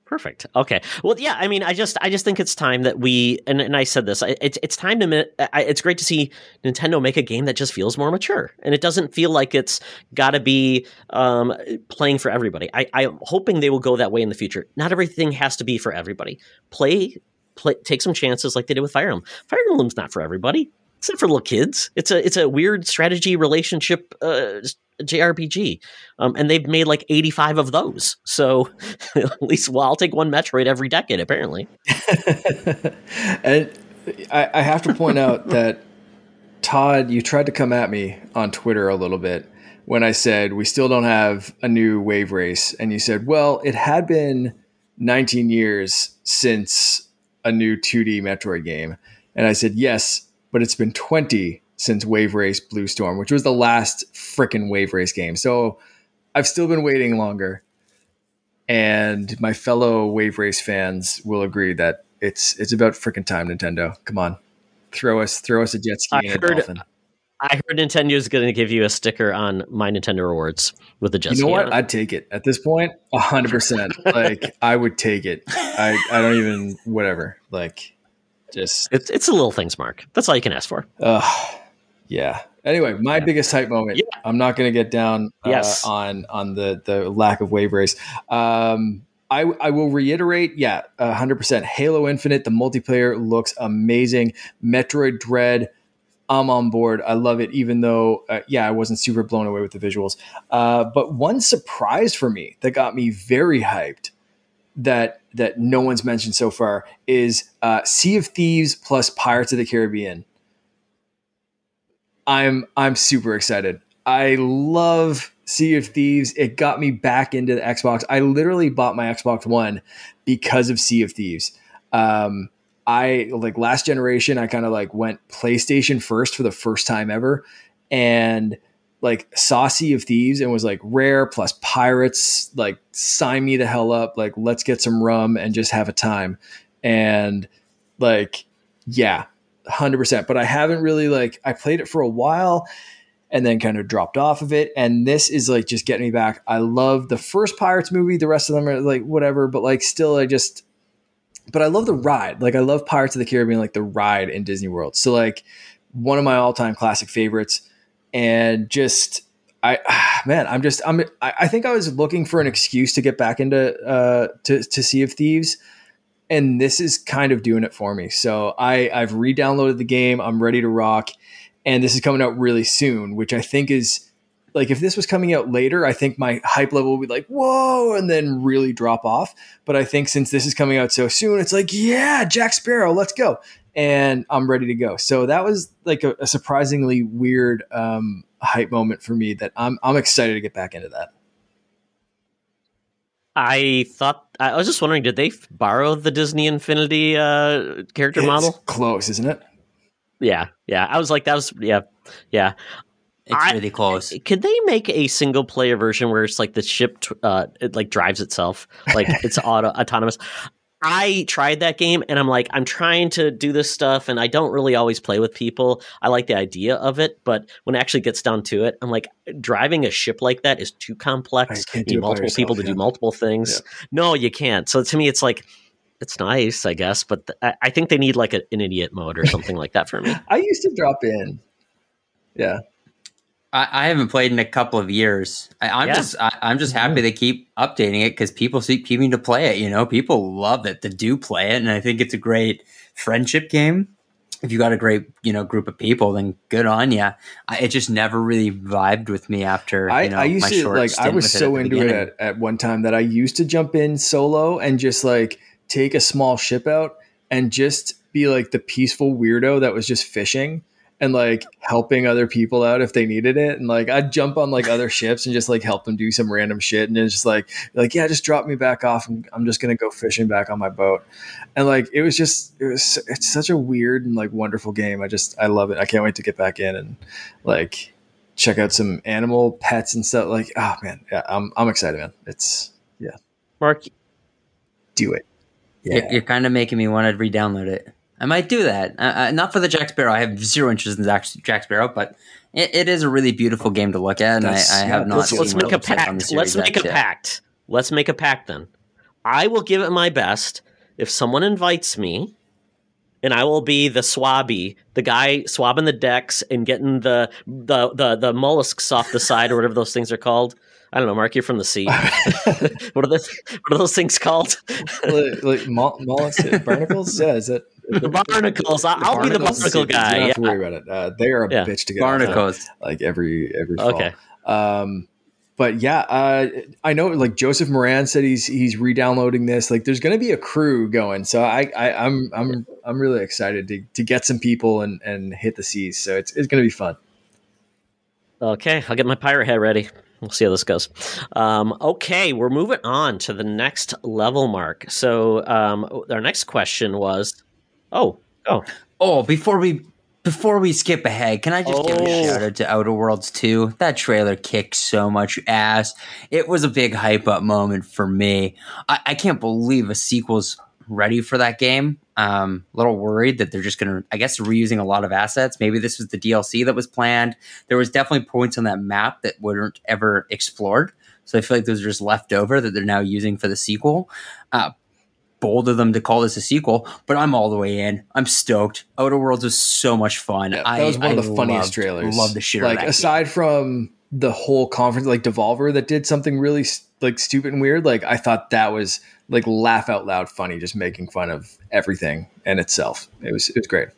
Perfect. Okay. Well, yeah. I mean, I just, I just think it's time that we, and, and I said this. It's, it's time to. it's great to see Nintendo make a game that just feels more mature, and it doesn't feel like it's got to be um, playing for everybody. I, I'm hoping they will go that way in the future. Not everything has to be for everybody. Play, play, take some chances like they did with Fire Emblem. Fire Emblem's not for everybody. Not for little kids. It's a it's a weird strategy relationship uh, JRPG, um, and they've made like eighty five of those. So <laughs> at least, well, I'll take one Metroid every decade, apparently. <laughs> and I, I have to point out <laughs> that Todd, you tried to come at me on Twitter a little bit when I said we still don't have a new wave race, and you said, "Well, it had been 19 years since a new 2D Metroid game," and I said, "Yes, but it's been 20 since Wave Race Blue Storm, which was the last freaking Wave Race game. So I've still been waiting longer." And my fellow Wave Race fans will agree that it's it's about freaking time, Nintendo. Come on, throw us throw us a jet ski I and heard, a dolphin. I heard Nintendo is going to give you a sticker on my Nintendo rewards with the jet. You know what? I'd take it at this point. hundred percent. Like I would take it. I I don't even whatever. Like just it's it's the little things, Mark. That's all you can ask for. Uh, yeah. Anyway, my yeah. biggest hype moment. Yeah. I'm not going to get down uh, yes. on on the the lack of wave race. Um, I, I will reiterate, yeah, 100%. Halo Infinite, the multiplayer looks amazing. Metroid Dread, I'm on board. I love it, even though, uh, yeah, I wasn't super blown away with the visuals. Uh, but one surprise for me that got me very hyped that that no one's mentioned so far is uh, Sea of Thieves plus Pirates of the Caribbean. I'm I'm super excited. I love Sea of Thieves. It got me back into the Xbox. I literally bought my Xbox One because of Sea of Thieves. Um, I like last generation, I kind of like went PlayStation first for the first time ever. And like saw Sea of Thieves and was like rare plus pirates, like sign me the hell up. Like, let's get some rum and just have a time. And like, yeah, 100%. But I haven't really like, I played it for a while and then kind of dropped off of it. And this is like just getting me back. I love the first Pirates movie. The rest of them are like whatever, but like still, I just but I love the ride. Like I love Pirates of the Caribbean, like the ride in Disney World. So like one of my all time classic favorites, and just I <sighs> man, I'm just I'm I think I was looking for an excuse to get back into uh to to Sea of Thieves. And this is kind of doing it for me. So I, I've re-downloaded the game. I'm ready to rock. And this is coming out really soon, which I think is like if this was coming out later, I think my hype level would be like, whoa, and then really drop off. But I think since this is coming out so soon, it's like, yeah, Jack Sparrow, let's go. And I'm ready to go. So that was like a, a surprisingly weird um, hype moment for me that I'm I'm excited to get back into that. I thought I was just wondering, did they borrow the Disney Infinity uh, character it's model? Close, isn't it? Yeah, yeah. I was like, that was yeah, yeah. It's I, really close. Could they make a single player version where it's like the ship uh, it like drives itself, like <laughs> it's auto autonomous? I tried that game and I'm like, I'm trying to do this stuff and I don't really always play with people. I like the idea of it, but when it actually gets down to it, I'm like, driving a ship like that is too complex. You need multiple yourself, people to yeah. do multiple things. Yeah. No, you can't. So to me, it's like, it's nice, I guess, but th- I think they need like a, an idiot mode or something like that for me. <laughs> I used to drop in. Yeah. I, I, haven't played in a couple of years. I, am yeah. just I, am just happy they keep updating it because people keep keeping to play it. You know, people love it They do play it, and I think it's a great friendship game. If you got a great you know group of people, then good on you. it just never really vibed with me after. I, you know, I used to like I was so it into beginning. it at, at one time that I used to jump in solo and just like take a small ship out and just be like the peaceful weirdo that was just fishing and like helping other people out if they needed it. And like I'd jump on like other ships and just like help them do some random shit. And it's just like like yeah, just drop me back off and I'm just gonna go fishing back on my boat. And like it was just it was it's such a weird and like wonderful game. I just I love it. I can't wait to get back in and like check out some animal pets and stuff. Like oh man, yeah, I'm I'm excited, man. It's yeah. Mark, do it. Yeah. You're, you're kind of making me want to re-download it. I might do that. Uh, uh, not for the Jack Sparrow. I have zero interest in Jack, Jack Sparrow, but it, it is a really beautiful game to look at, and I, I, have not. Let's, let's make a pact. Let's make a yet. pact. Let's make a pact then. I will give it my best if someone invites me, and I will be the swabby, the guy swabbing the decks and getting the the the, the mollusks off the side or whatever those things are called. I don't know, Mark. You're from the sea. <laughs> what are those? What are those things called? like, like mollusks, <laughs> barnacles? Yeah, is it the <laughs> barnacles. I'll, I'll be the Barnacles barnacle guy. You don't Yeah. have to worry about it. Uh, they are a Yeah. bitch to get off of, Barnacles. like every every fall. Okay. Um, but yeah, uh, I know like Joseph Moran said he's he's re-downloading this. Like, there's going to be a crew going, so I, I I'm I'm I'm really excited to to get some people and and hit the seas. So it's it's going to be fun. Okay, I'll get my pirate head ready. We'll see how this goes. Um, okay, we're moving on to the next level mark. So um, our next question was, oh, oh, Oh, before we before we skip ahead, can I just give Oh. a shout out to Outer Worlds 2? That trailer kicked so much ass. It was a big hype up moment for me. I, I can't believe a sequel's ready for that game. Um, a little worried that they're just gonna I guess reusing a lot of assets. Maybe this was the DLC that was planned. There was definitely points on that map that weren't ever explored. So I feel like those are just left over that they're now using for the sequel. Uh, bold of them to call this a sequel, but I'm all the way in. I'm stoked. Outer Worlds was so much fun. Yeah, that was one of I the funniest loved- trailers. Love the shit Like out of that aside from the whole conference, like Devolver that did something really like stupid and weird. Like I thought that was like laugh out loud funny, just making fun of everything and itself. It was it was great.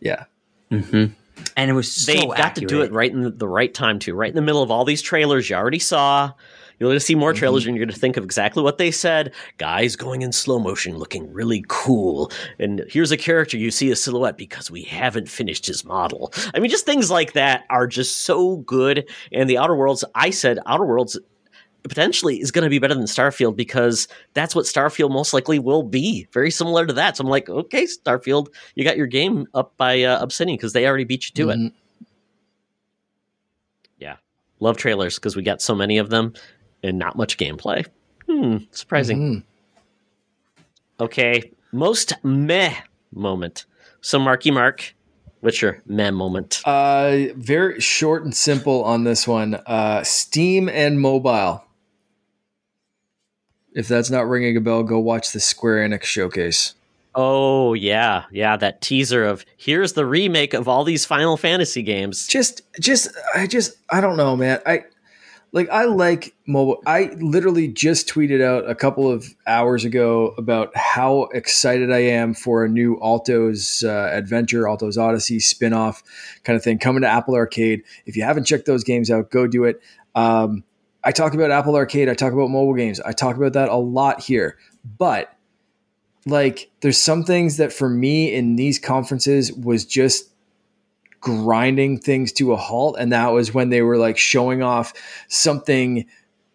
Yeah. game. Mhm. and it was so they got to do it right in the, the right time too, right in the middle of all these trailers you already saw. You're going to see more trailers, and you're going to think of exactly what they said. Guys going in slow motion, looking really cool. And here's a character you see a silhouette because we haven't finished his model. I mean, just things like that are just so good. And the Outer Worlds, I said, Outer Worlds potentially is going to be better than Starfield because that's what Starfield most likely will be. Very similar to that. So I'm like, okay, Starfield, you got your game up by uh, Obsidian because they already beat you to it. Mhm. Love trailers because we got so many of them and not much gameplay. Hmm, surprising. Mhm. Okay, most meh moment. So Marky Mark, what's your meh moment? Uh, very short and simple on this one. Uh, Steam and mobile. If that's not ringing a bell, go watch the Square Enix showcase. Oh yeah, yeah, that teaser of here's the remake of all these Final Fantasy games. Just, just, I just, I don't know, man. I like, I like mobile. I literally just tweeted out a couple of hours ago about how excited I am for a new Alto's uh, Adventure, Alto's Odyssey spin-off kind of thing coming to Apple Arcade. If you haven't checked those games out, go do it. Um, I talk about Apple Arcade. I talk about mobile games. I talk about that a lot here, but like there's some things that for me in these conferences was just grinding things to a halt. And that was when they were like showing off something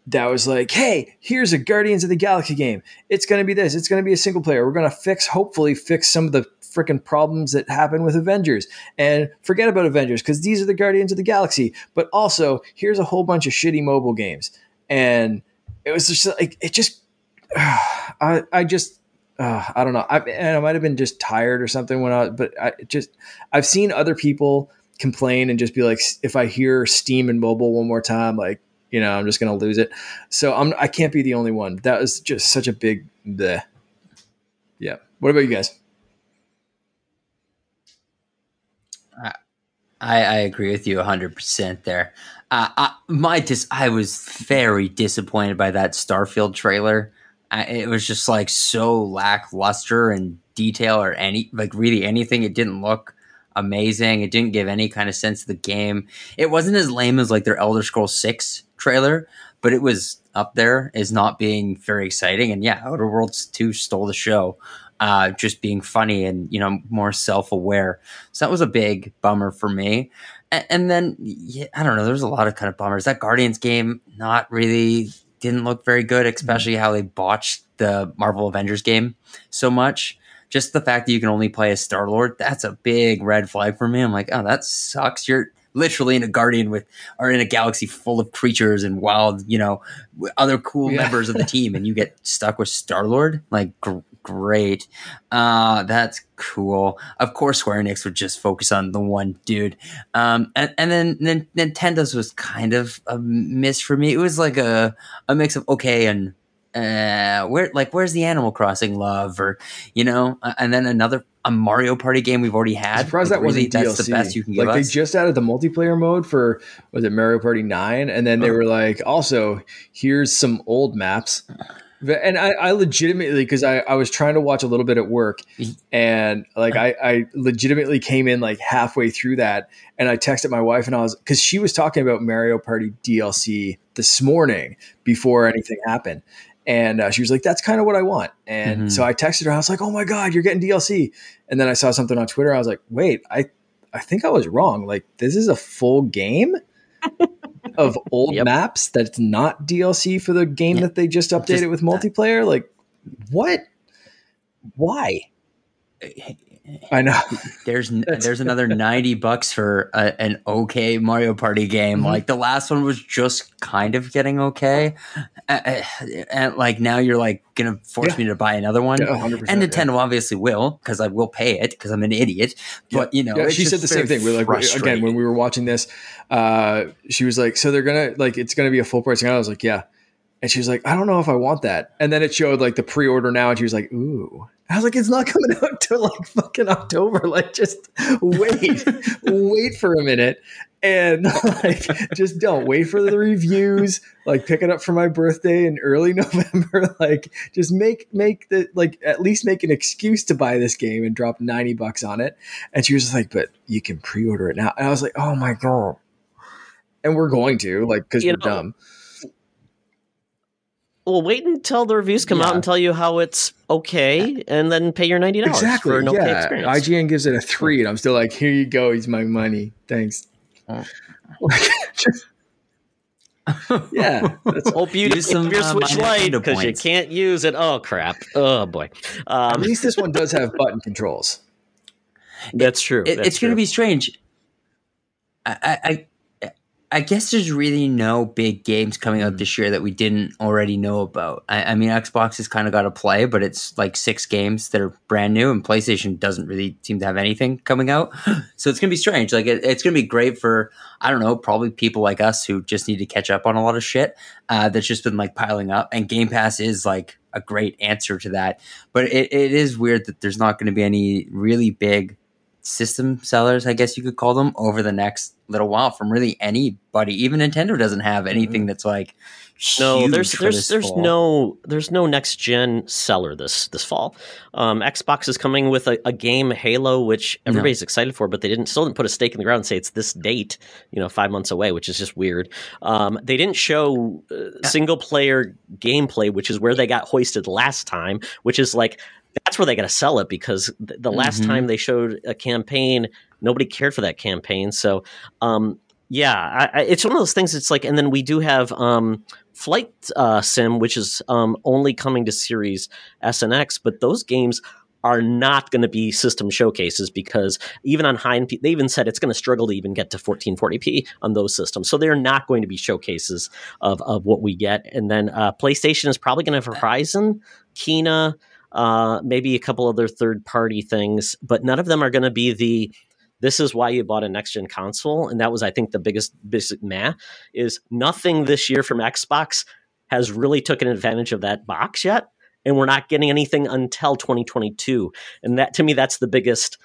that was like hey here's a guardians of the galaxy game. It's going to be this. It's going to be a single player. We're going to fix hopefully fix some of the freaking problems that happen with avengers. And forget about avengers because these are the guardians of the galaxy. But also here's a whole bunch of shitty mobile games. And it was just like it just <sighs> i i just uh, I don't know. I, and I might have been just tired or something when I, but I just, I've seen other people complain and just be like, if I hear Steam and mobile one more time, like, you know, I'm just going to lose it. So I'm, I can't be the only one. That was just such a big, the, yeah. What about you guys? I, I agree with you 100% there. Uh, I, my dis- I was very disappointed by that Starfield trailer. It was just like so lackluster in detail or any like really anything. It didn't look amazing. It didn't give any kind of sense of the game. It wasn't as lame as like their Elder Scrolls 6 trailer, but it was up there as not being very exciting. And yeah, Outer Worlds 2 stole the show. Uh, just being funny and you know more self-aware so that was a big bummer for me and, and then yeah, I don't know. There's a lot of kind of bummers. That Guardians game not really didn't look very good, mm-hmm. especially how they botched the Marvel Avengers game so much. Just the fact that you can only play as Star Lord, that's a big red flag for me. I'm like, oh, that sucks. You're literally in a guardian with or in a galaxy full of creatures and wild, you know, other cool Yeah. members of the team, and you get stuck with Star Lord. Like, gr- great. Uh, that's cool. Of course, Square Enix would just focus on the one dude. Um, and, and then, then Nintendo's was kind of a miss for me. It was like a, a mix of okay and uh, where like where's the Animal Crossing love or you know, uh, and then another a Mario Party game we've already had. I'm surprised Like, that wasn't DLC. That's the best you can give like us. they just added the multiplayer mode for was it Mario Party Nine, and then they Oh. were like, also here's some old maps. And I, I legitimately because I, I was trying to watch a little bit at work and like I, I legitimately came in like halfway through that and I texted my wife and I was because she was talking about Mario Party DLC this morning before anything happened and uh, she was like that's kind of what I want and Mhm. so I texted her I was like oh my god you're getting DLC and then I saw something on Twitter I was like wait I I think I was wrong like this is a full game <laughs> of old Yep. maps that's not DLC for the game Yeah. that they just updated Just with that. multiplayer. Like, what? Why? Eh, I know. <laughs> There's there's another ninety bucks for a, an okay Mario Party game. Mhm. Like the last one was just kind of getting okay, uh, and like now you're like gonna force Yeah. me to buy another one. Yeah, 100%, and yeah. Nintendo obviously will because I will pay it because I'm an idiot. But you know, Yeah, it's she said the same thing. We're like, again, when we were watching this, uh, she was like, so they're gonna like, it's gonna be a full price. And I was like, yeah. And she was like, I don't know if I want that. And then it showed like the pre order now, and she was like, ooh. I was like, it's not coming <laughs> out till like fucking October. Like, just wait, <laughs> wait for a minute. And <laughs> like, just don't wait for the reviews. Like, pick it up for my birthday in early November. Like, just make make the like at least make an excuse to buy this game and drop ninety bucks on it. And she was just like, "But you can pre-order it now." And I was like, "Oh my god!" And we're going to like because we're know, dumb. Well, wait until the reviews come out and tell you how it's okay, and then pay your ninety dollars Exactly. for an okay yeah. experience. IGN gives it a three, and I'm still like, "Here you go. He's my money. Thanks." Oh. <laughs> yeah. That's, Hope you Use use some, your uh, Switch My Lite because you can't use it. Oh crap! Oh boy, at um, least this one does have <laughs> button controls. that's true. It- That's it's going to be strange. I, I, I- guess there's really no big games coming out this year that we didn't already know about. I, I mean, Xbox has kind of got to play, but it's like six games that are brand new, and PlayStation doesn't really seem to have anything coming out. <gasps> So it's going to be strange. Like, it, it's going to be great for I don't know, probably people like us who just need to catch up on a lot of shit uh, that's just been like piling up. And Game Pass is like a great answer to that. But it, it is weird that there's not going to be any really big system sellers, I guess you could call them, over the next little while from really anybody. Even Nintendo doesn't have anything that's like No, there's there's there's fall. no there's no next gen seller this this fall. Um, Xbox is coming with a, a game Halo, which No. everybody's excited for, but they didn't still didn't put a stake in the ground and say it's this date, you know, five months away, which is just weird. Um, they didn't show uh, single player gameplay, which is where they got hoisted last time, which is like that's where they got to sell it because th- the last Mhm. time they showed a campaign, nobody cared for that campaign. So, um, yeah, I, I, it's one of those things. It's like, and then we do have um, Flight uh, Sim, which is um, only coming to Series S and X, but those games are not going to be system showcases because even on high end, they even said it's going to struggle to even get to 1440p on those systems. So they're not going to be showcases of, of what we get. And then uh, PlayStation is probably going to have Horizon, Kena, uh, maybe a couple other third party things, but none of them are going to be the this is why you bought a next gen console. And that was, I think, the biggest basic is nothing this year from Xbox has really taken advantage of that box yet. And we're not getting anything until 2022. And that to me, that's the biggest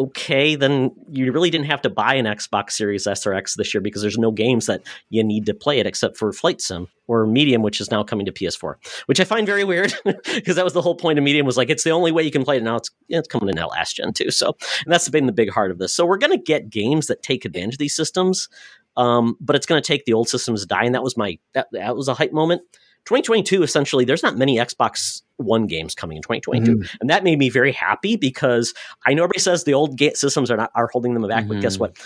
okay, then you really didn't have to buy an Xbox Series S or X this year because there's no games that you need to play it except for Flight Sim or Medium, which is now coming to PS4, which I find very weird <laughs> because that was the whole point of Medium was like it's the only way you can play it. Now it's it's coming in that last gen too. So and that's been the big heart of this. So we're going to get games that take advantage of these systems, um, but it's going to take the old systems to die, and that was my that, that was a hype moment. 2022 essentially there's not many xbox one games coming in 2022 and that made me very happy because i know everybody says the old ga- systems are not are holding them back but guess Mhm. what?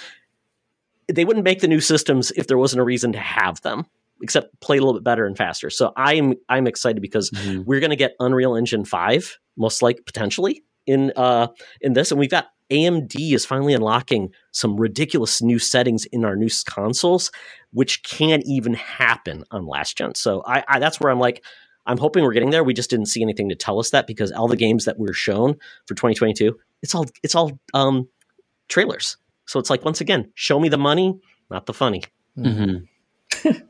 They wouldn't make the new systems if there wasn't a reason to have them except play a little bit better and faster. So i'm i'm excited because Mhm. we're going to get unreal engine 5 most like potentially in uh in this. And we've got amd is finally unlocking some ridiculous new settings in our new consoles which can't even happen on last gen. So I, I that's where i'm like i'm hoping we're getting there we just didn't see anything to tell us that because all the games that were shown for 2022 it's all it's all um trailers so it's like once again show me the money not the funny Mhm. <laughs>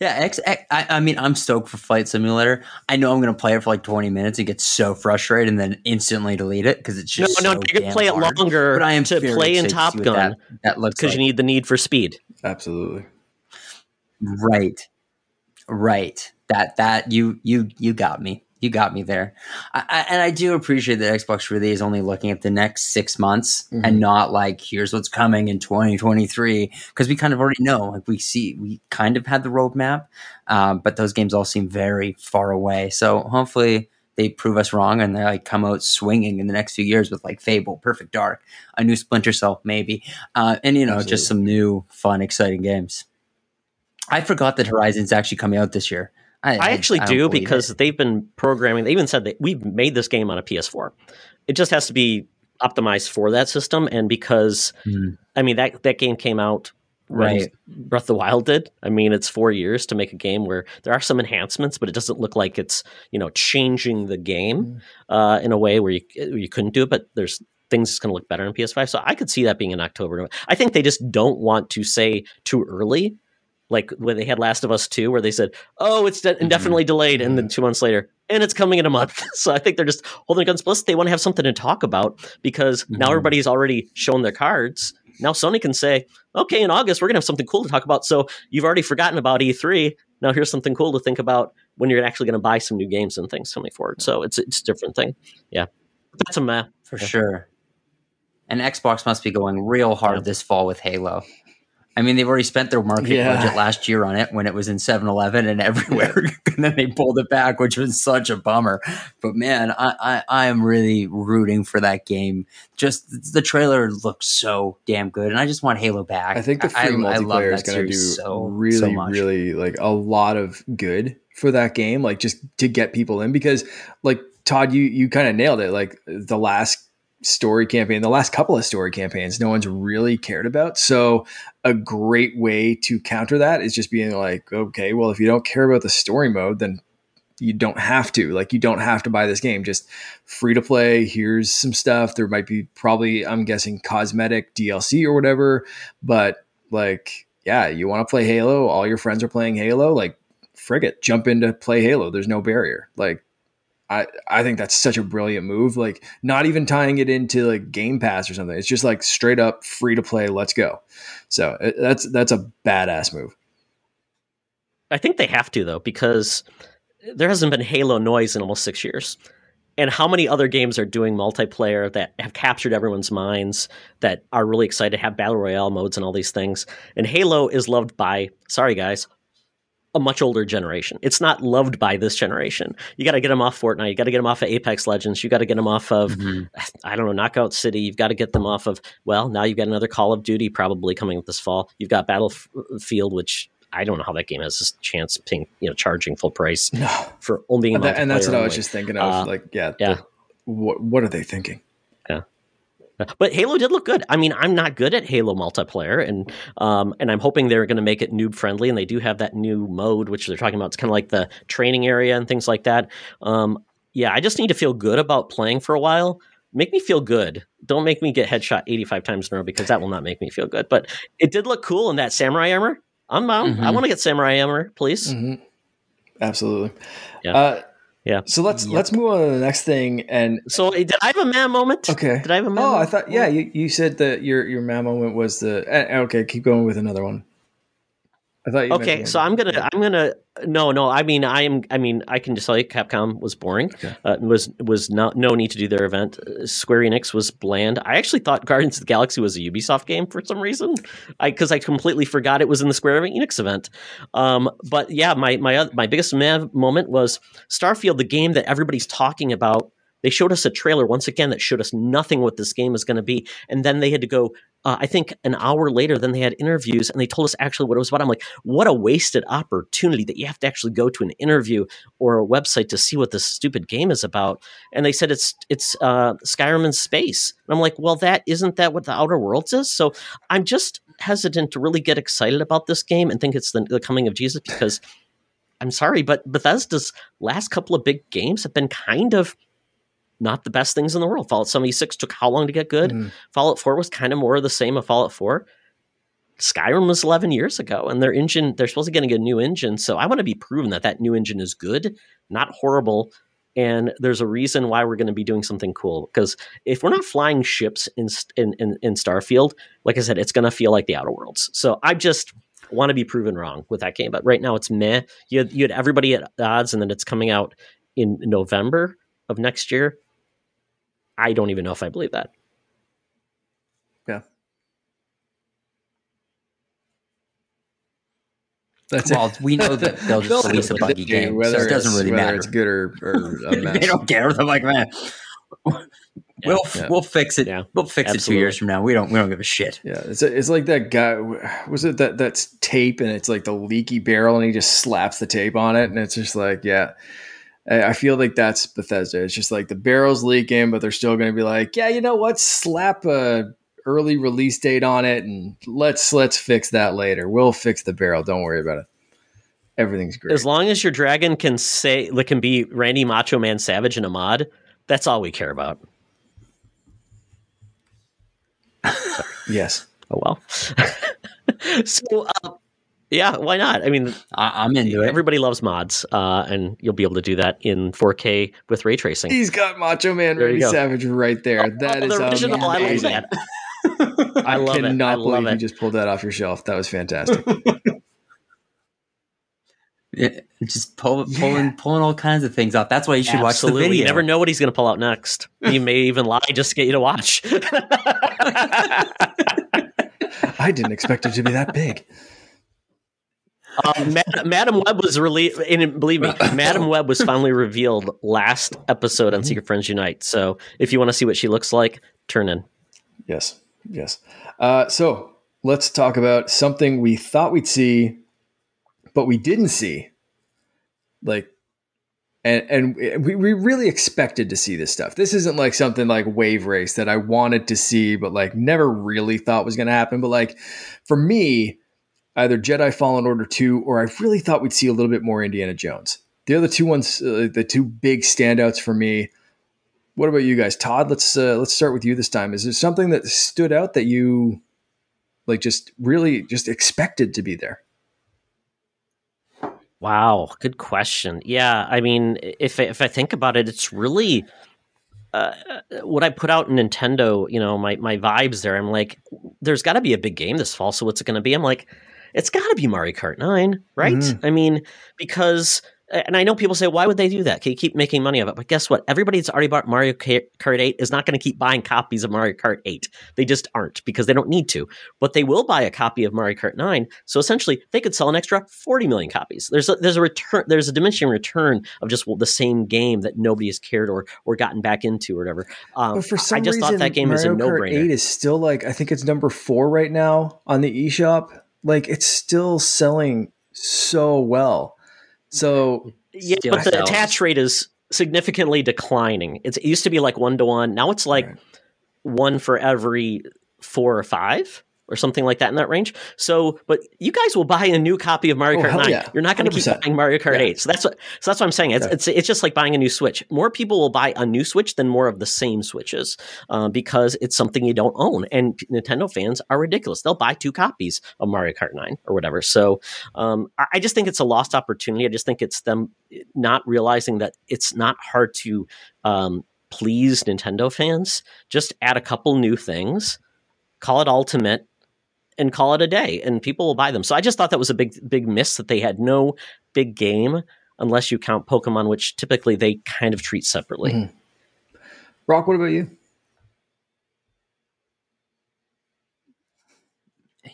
yeah, X, X, I, I mean, I'm stoked for Flight Simulator. I know I'm going to play it for like 20 minutes and get so frustrated and then instantly delete it because it's just no so you can damn play it longer But I am to play in top gun That, that looks because like. you need the need for speed Absolutely. Right. Right. That that you you you got me. You got me there. I, I, and I do appreciate that Xbox really is only looking at the next six months mm-hmm. and not like here's what's coming in 2023 because we kind of already know. Like we see, we kind of had the roadmap, um, but those games all seem very far away. So hopefully they prove us wrong and they like come out swinging in the next few years with like Fable, Perfect Dark, a new Splinter Cell, maybe, uh, and you know Absolutely. just some new, fun, exciting games. I forgot that Horizon's actually coming out this year. I, I actually I do because it. they've been programming. They even said that we've made this game on a PS4. It just has to be optimized for that system, and because mm. I mean that that game came out right Breath of the Wild did. I mean, it's four years to make a game where there are some enhancements, but it doesn't look like it's you know changing the game mm. uh, in a way where you you couldn't do it. But there's things that's going to look better in PS5, so I could see that being in October. I think they just don't want to say too early like when they had Last of Us 2, where they said, oh, it's de- mm-hmm. indefinitely mm-hmm. delayed. And then two months later, and it's coming in a month. <laughs> so I think they're just holding guns. Plus, they want to have something to talk about because mm-hmm. now everybody's already shown their cards. Now Sony can say, okay, in August, we're going to have something cool to talk about. So you've already forgotten about E3. Now here's something cool to think about when you're actually going to buy some new games and things coming forward. So it's, it's a different thing. Yeah. That's a meh. For yeah. sure. And Xbox must be going real hard yeah. this fall with Halo. I mean, they've already spent their marketing yeah. budget last year on it when it was in 7 Eleven and everywhere. <laughs> and then they pulled it back, which was such a bummer. But man, I, I, I, am really rooting for that game. Just the trailer looks so damn good. And I just want Halo back. I think the free I, multiplayer I is going to do so, really, so really like a lot of good for that game. Like just to get people in because like Todd, you, you kind of nailed it. Like the last story campaign, the last couple of story campaigns, no one's really cared about. So, a great way to counter that is just being like, okay, well, if you don't care about the story mode, then you don't have to. Like, you don't have to buy this game. Just free to play. Here's some stuff. There might be probably, I'm guessing, cosmetic DLC or whatever. But, like, yeah, you want to play Halo, all your friends are playing Halo, like, frigate, jump into play Halo. There's no barrier. Like, I, I think that's such a brilliant move. Like not even tying it into like Game Pass or something. It's just like straight up free to play. Let's go. So it, that's that's a badass move. I think they have to though because there hasn't been Halo noise in almost six years. And how many other games are doing multiplayer that have captured everyone's minds that are really excited to have battle royale modes and all these things? And Halo is loved by, sorry guys, a much older generation. It's not loved by this generation. You got to get them off Fortnite. You got to get them off of Apex Legends. You got to get them off of, mm-hmm. <sighs> I don't know, Knockout City. You've got to get them off of, well, now you've got another Call of Duty probably coming up this fall. You've got Battlefield, which I don't know how that game has a chance paying, you know, charging full price no. <sighs> for only. And, that, and that's what I was just thinking of. Uh, like, yeah, yeah. The, what, what are they thinking? Yeah. But Halo did look good. I mean, I'm not good at Halo multiplayer, and um, and I'm hoping they're going to make it noob friendly. And they do have that new mode, which they're talking about. It's kind of like the training area and things like that. Um, yeah, I just need to feel good about playing for a while. Make me feel good. Don't make me get headshot 85 times in a row because that will not make me feel good. But it did look cool in that samurai armor. I'm bound. Mm-hmm. I want to get samurai armor, please. Mm-hmm. Absolutely. Yeah. Uh, yeah. So let's yep. let's move on to the next thing. And so, did I have a man moment? Okay. Did I have a man? Oh, moment? I thought. Yeah, you, you said that your your man moment was the. Uh, okay, keep going with another one. I thought. okay, so I'm gonna I'm gonna no no I mean I am I mean I can just tell you Capcom was boring. Okay. Uh, was was not no need to do their event. Uh, Square Enix was bland. I actually thought Guardians of the Galaxy was a Ubisoft game for some reason. I because I completely forgot it was in the Square Enix event. Um, but yeah, my my my biggest moment was Starfield, the game that everybody's talking about they showed us a trailer once again that showed us nothing what this game is going to be. And then they had to go, uh, I think an hour later, then they had interviews and they told us actually what it was about. I'm like, what a wasted opportunity that you have to actually go to an interview or a website to see what this stupid game is about. And they said it's it's uh, Skyrim in space. And I'm like, well, that isn't that what the Outer Worlds is? So I'm just hesitant to really get excited about this game and think it's the, the coming of Jesus because I'm sorry, but Bethesda's last couple of big games have been kind of not the best things in the world. Fallout 76 took how long to get good? Mm. Fallout 4 was kind of more of the same of Fallout 4. Skyrim was 11 years ago, and their engine, they're supposed to getting a new engine. So I want to be proven that that new engine is good, not horrible. And there's a reason why we're going to be doing something cool. Because if we're not flying ships in, in, in, in Starfield, like I said, it's going to feel like the Outer Worlds. So I just, want to be proven wrong with that game. But right now it's meh. You had, you had everybody at odds, and then it's coming out in November of next year. I don't even know if I believe that. Yeah. That's well, we know that <laughs> they'll just release a buggy game, so it doesn't really matter. it's good or, or <laughs> a mess. they don't care. They're like, man, we'll Yeah. we'll fix it. Yeah. We'll fix it two years from now. We don't we don't give a shit. Yeah, it's it's like that guy. Was it that that's tape and it's like the leaky barrel and he just slaps the tape on it and it's just like yeah. I feel like that's Bethesda. It's just like the barrel's leaking, but they're still going to be like, yeah, you know what? Slap a early release date on it and let's let's fix that later. We'll fix the barrel. Don't worry about it. Everything's great. As long as your dragon can say, like, can be Randy Macho Man Savage in a mod, that's all we care about. yes. Oh well. <laughs> so, uh, yeah, why not? I mean, I, I'm into it. everybody loves mods, uh, and you'll be able to do that in 4K with ray tracing. He's got Macho Man There Randy. Savage right there. That Oh, is the original. I love amazing. that. <laughs> I, I love it. cannot I love believe you just pulled that off your shelf. That was fantastic. <laughs> Yeah, just pull, Yeah. pulling pulling all kinds of things off. That's why you should watch the Absolutely. video. You never know what he's going to pull out next. He may even lie just to get you to watch. <laughs> I didn't expect it to be that big. Um, Ma- Madam Web was released, and believe me, <coughs> Madam Web was finally revealed last episode on Secret Friends Unite. So if you want to see what she looks like, turn in. Yes, yes. Uh, so let's talk about something we thought we'd see, but we didn't see. Like, and and we, we really expected to see this stuff. This isn't like something like Wave Race that I wanted to see, but like never really thought was going to happen. But like for me, either Jedi Fallen Order two or I really thought we'd see a little bit more Indiana Jones. The other two ones, uh, the two big standouts for me. What about you guys, Todd? Let's uh, let's start with you this time. Is there something that stood out that you like just really just expected to be there? Wow, good question. Yeah, I mean, if if I think about it, it's really uh, what I put out in Nintendo. You know, my my vibes there. I'm like, there's got to be a big game this fall. So what's it going to be? I'm like, it's got to be Mario Kart Nine, right? Mhm. I mean, because. And I know people say, why would they do that? Can you keep making money of it? But guess what? Everybody that's already bought Mario Kart 8 is not going to keep buying copies of Mario Kart 8. They just aren't because they don't need to but they will buy a copy of Mario Kart 9. So essentially, they could sell an extra 40 million copies. There's a, there's a return, there's a diminishing return of just the same game that nobody has cared or or gotten back into or whatever. Um, But for some I just reason, thought that game was a Mario no Kart brainer. Eight is still like I think it's number four right now on the eShop. Like it's still selling so well. So Yeah, but the sells. attach rate is significantly declining. It's, it used to be like one to one. Now it's like Right. one for every four or five or something like that in that range. So, but you guys will buy a new copy of Mario Oh, Kart 9. yeah. You're not going to keep buying Mario Kart Yeah. 8. So that's what so that's what I'm saying. It's, Yeah. it's it's just like buying a new Switch. More people will buy a new Switch than more of the same Switches uh, because it's something you don't own. And Nintendo fans are ridiculous. They'll buy two copies of Mario Kart 9 or whatever. So um, I, I just think it's a lost opportunity. I just think it's them not realizing that it's not hard to um, please Nintendo fans. Just add a couple new things, call it Ultimate, and call it a day, and people will buy them. So I just thought that was a big, big miss that they had no big game unless you count Pokemon, which typically they kind of treat separately. Mhm. Brock, what about you?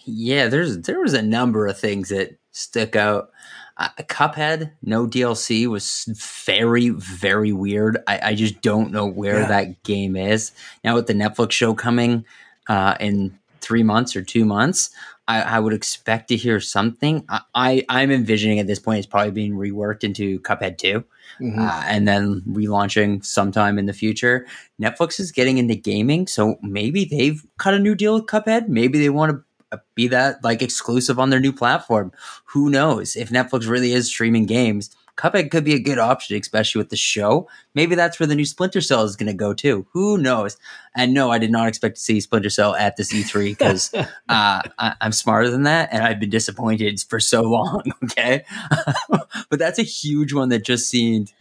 Yeah, there's there was a number of things that stuck out. Uh, Cuphead, no DLC, was very very weird. I, I just don't know where Yeah. that game is now. With the Netflix show coming uh, in three months or two months, I, I would expect to hear something. I, I I'm envisioning at this point it's probably being reworked into Cuphead two Mhm. uh, and then relaunching sometime in the future. Netflix is getting into gaming, so maybe they've cut a new deal with Cuphead. Maybe they want to be that like exclusive on their new platform. Who knows? If Netflix really is streaming games, Cuphead could be a good option, especially with the show. Maybe that's where the new Splinter Cell is going to go too. Who knows? And no, I did not expect to see Splinter Cell at this E3 because <laughs> uh, I, I'm smarter than that, and I've been disappointed for so long. <laughs> Okay, <laughs> but that's a huge one that just seemed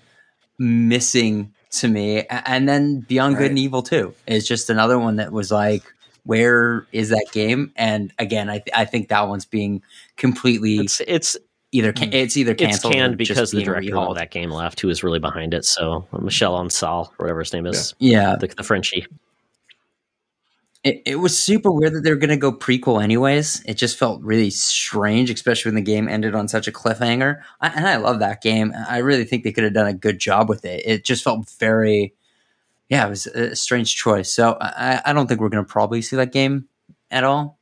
missing to me. And then Beyond Good and Evil too is just another one that was like where is that game? And again, I th- I think that one's being completely It's it's either ca- mm. it's either it's canceled or canned because the director of that game left, who was really behind it. So Michel Ancel, whatever his name is, Yeah, the, the Frenchie. it, it was super weird that they were going to go prequel anyways. It just felt really strange, especially when the game ended on such a cliffhanger. I, and I love that game. I really think they could have done a good job with it. It just felt very, yeah, it was a strange choice. So I, I don't think we're going to probably see that game at all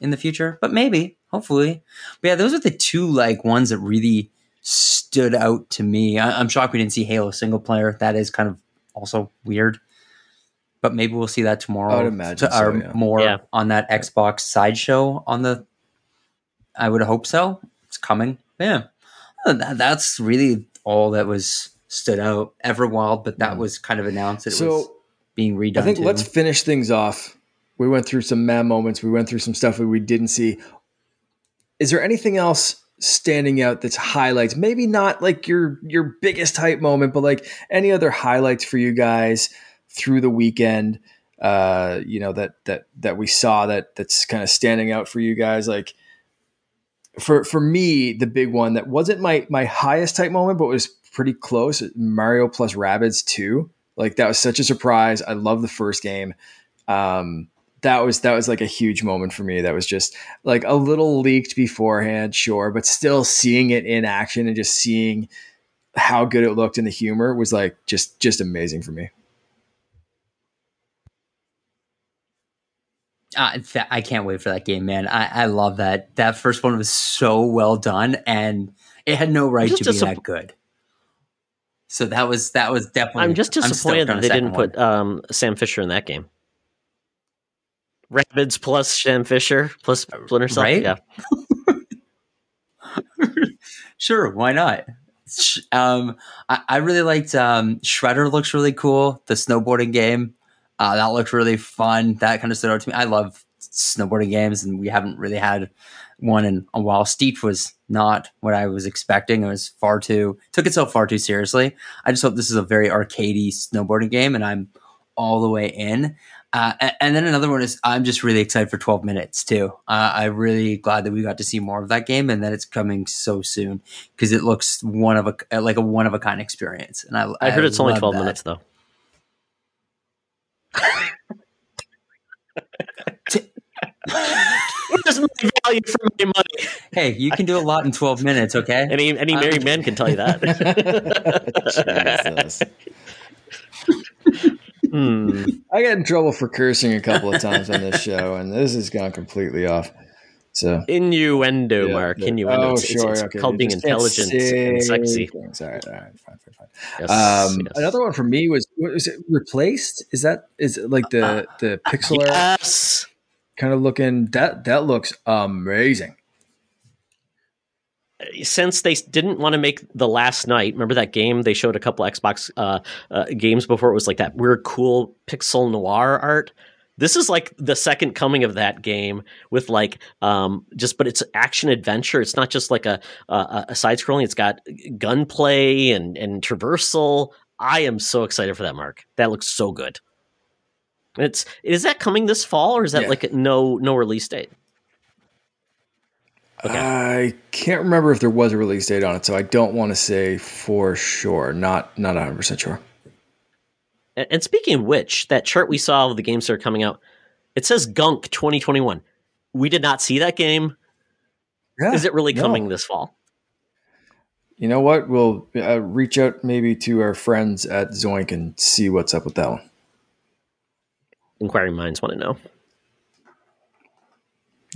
in the future, but maybe, hopefully. But yeah, those are the two like ones that really stood out to me. I, I'm shocked we didn't see Halo single player. That is kind of also weird. But maybe we'll see that tomorrow. I would imagine to- or so, yeah. more Yeah. on that Xbox sideshow on the. I would hope so. It's coming. Yeah, that, that's really all that was stood out. Everwild, but that Yeah. was kind of announced. It So, was being redone. I think too. let's finish things off. We went through some mad moments. We went through some stuff that we didn't see. Is there anything else standing out that's highlights? Maybe not like your your biggest hype moment, but like any other highlights for you guys through the weekend. Uh, you know that that that we saw that that's kind of standing out for you guys. Like for for me, the big one that wasn't my my highest type moment, but was pretty close. Mario plus Rabbids two. Like that was such a surprise. I love the first game. Um, that was that was like a huge moment for me. That was just like a little leaked beforehand, sure, but still seeing it in action and just seeing how good it looked and the humor was like just just amazing for me. Uh, th- I can't wait for that game, man. I, I love that. That first one was so well done, and it had no right to be disapp- that good. So that was that was definitely. I'm just disappointed that they didn't put um, Sam Fisher in that game. Rabbids plus Sam Fisher plus Splinter Cell. Right? Yeah. <laughs> sure, why not? Um, I, I really liked um, Shredder. Looks really cool. The snowboarding game uh, that looked really fun. That kind of stood out to me. I love snowboarding games, and we haven't really had one in a while. Steep was not what I was expecting. It was far too took itself far too seriously. I just hope this is a very arcadey snowboarding game, and I'm all the way in. Uh, a- and then another one is I'm just really excited for 12 minutes too. Uh, I'm really glad that we got to see more of that game and that it's coming so soon because it looks one of a like a one of a kind experience. And I I heard it's only 12 that. minutes though. <laughs> Where's <laughs> my value for my money? Hey, you can do a lot in 12 minutes, okay? Any any Um, married man can tell you that. <laughs> Hmm. <laughs> I got in trouble for cursing a couple of times on this show, and this has gone completely off. So Innuendo, Yeah, Mark. yeah. Innuendo. Oh, it's, sure. it's okay. called being intelligent and sexy. things. All right, all right, fine, fine, fine. Yes, Um, yes. Another one for me was was it replaced? Is that is it like the the pixel art Yes. kind of looking? That that looks amazing. Since they didn't want to make the last night remember that game? They showed a couple xbox uh, uh, games before it was like that weird cool pixel noir art. This is like the second coming of that game with like um just but it's action adventure. It's not just like a a, a side scrolling it's got gunplay and and traversal. I am so excited for that mark. That looks so good. It's is that coming this fall or is that Yeah. like no no release date Okay. I can't remember if there was a release date on it, so I don't want to say for sure. Not not 100 percent sure. And, and speaking of which, that chart we saw of the games that are coming out, it says Gunk 2021. We did not see that game. Yeah, Is it really no. coming this fall? You know what? We'll uh, reach out maybe to our friends at Zoink and see what's up with that one. Inquiring minds want to know.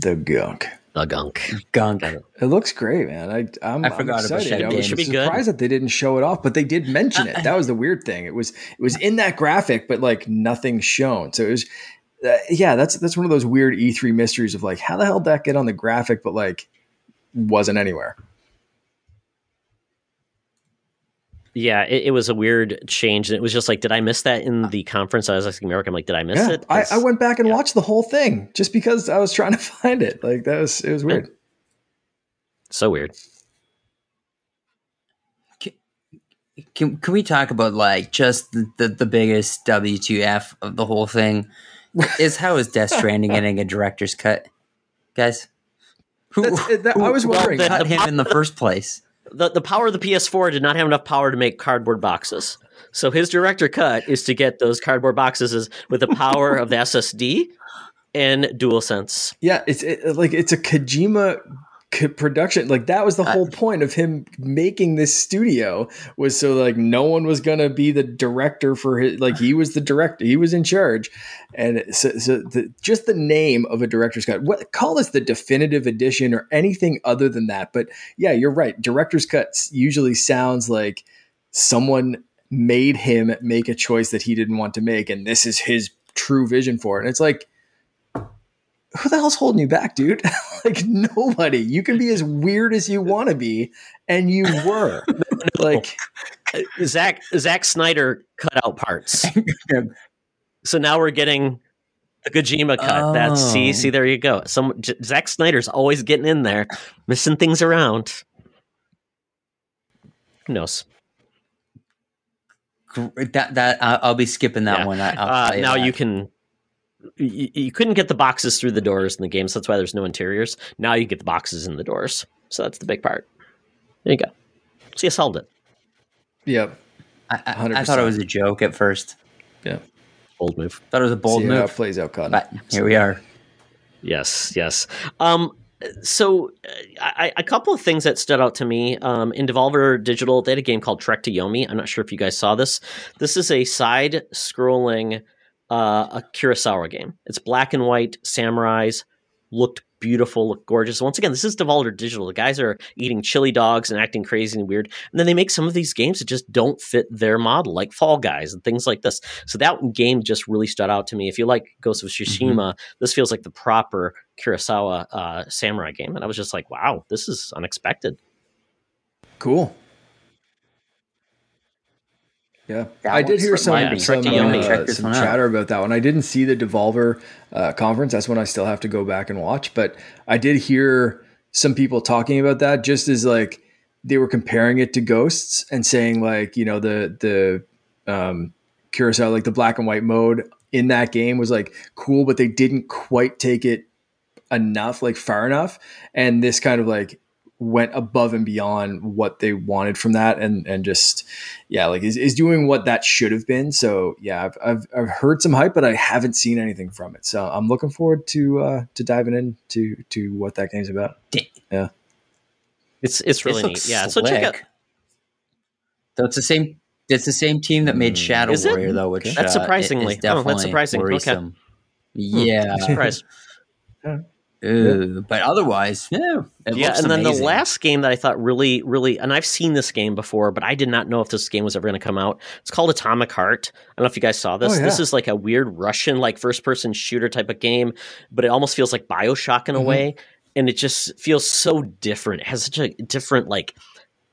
The gunk. The Gunk. Gunk. It looks great, man. I I'm, I I'm forgot about excited. I game. was Should good. surprised that they didn't show it off, but they did mention it. That was the weird thing. It was it was in that graphic, but like nothing shown. So it was, uh, yeah. That's that's one of those weird E3 mysteries of like how the hell did that get on the graphic, but like wasn't anywhere. Yeah, it, it was a weird change. And it was just like, did I miss that in uh, the conference? I was asking America, I'm like, did I miss Yeah, it? I, 'Cause- I went back and yeah. watched the whole thing just because I was trying to <laughs> find it. Like that was it was weird. so weird. Can, can we talk about like just the, the, the biggest WTF of the whole thing? is how is Death Stranding <laughs> getting a director's cut, guys? Who, That's- that- I was wondering. cut him in the first place? The the power of the PS4 did not have enough power to make cardboard boxes. So his director cut is to get those cardboard boxes with the power of the SSD and DualSense. Yeah, it's it, like it's a Kojima production. Like that was the whole point of him making this studio was so like no one was gonna be the director for his. Like he was the director, he was in charge, and so, so the, just the name of a director's cut. What call this the definitive edition or anything other than that? But yeah, you're right. Director's cuts usually sounds like someone made him make a choice that he didn't want to make, and this is his true vision for it. And it's like who the hell's holding you back, dude? <laughs> like nobody. You can be as weird as you want to be, and you were. <laughs> like Zach Zack Zack Snyder cut out parts. <laughs> so now we're getting the Kojima cut. That's see Oh. see there you go. Some J- Zack Snyder's always getting in there, missing things around. Who knows? That that I'll be skipping that Yeah. one. I, Uh, now that. you can. You, you couldn't get the boxes through the doors in the games. so that's why there's no interiors. Now you get the boxes in the doors, so that's the big part. There you go. So you solved it. Yep. I, I, I thought it was a joke at first. Yeah. Bold move. Thought it was a bold See how it move, plays out, Cotton. but here we are. Yes, yes. Um, so uh, I, a couple of things that stood out to me um, in Devolver Digital, they had a game called Trek to Yomi. I'm not sure if you guys saw this. This is a side-scrolling uh, a Kurosawa game. It's black and white samurais, looked beautiful, looked gorgeous. Once again, this is Devolver Digital. The guys are eating chili dogs and acting crazy and weird, and then they make some of these games that just don't fit their model, like Fall Guys and things like this. So that game just really stood out to me. If you like Ghost of Tsushima, this feels like the proper Kurosawa uh, samurai game, and I was just like, wow, this is unexpected. Cool. Yeah, That I did hear for some some, Trek to Yomi. uh, some chatter about that one. I didn't see the Devolver uh, conference. That's when I still have to go back and watch. But I did hear some people talking about that, just as like they were comparing it to Ghosts and saying like you know the the um, Kurosawa like the black and white mode in that game was like cool, but they didn't quite take it enough, like far enough. And this kind of like went above and beyond what they wanted from that and and just yeah like is, is doing what that should have been so yeah I've, I've i've heard some hype but i haven't seen anything from it so i'm looking forward to uh to diving into to what that game's about yeah It's it's really This neat. looks Yeah. So check out. slick. So it's the same. It's the same team that made Mm. Shadow Is it? Warrior, though, which That's uh, is surprisingly- oh, that's definitely surprising. Okay. Yeah, I'm surprised. <laughs> But otherwise, yeah, it yeah, and then the last game that I thought really, really, and I've seen this game before, but I did not know if this game was ever going to come out. It's called Atomic Heart. I don't know if you guys saw this. Oh, yeah. This is like a weird Russian, like first person shooter type of game, but it almost feels like Bioshock in a Mhm. way, and it just feels so different. It has such a different like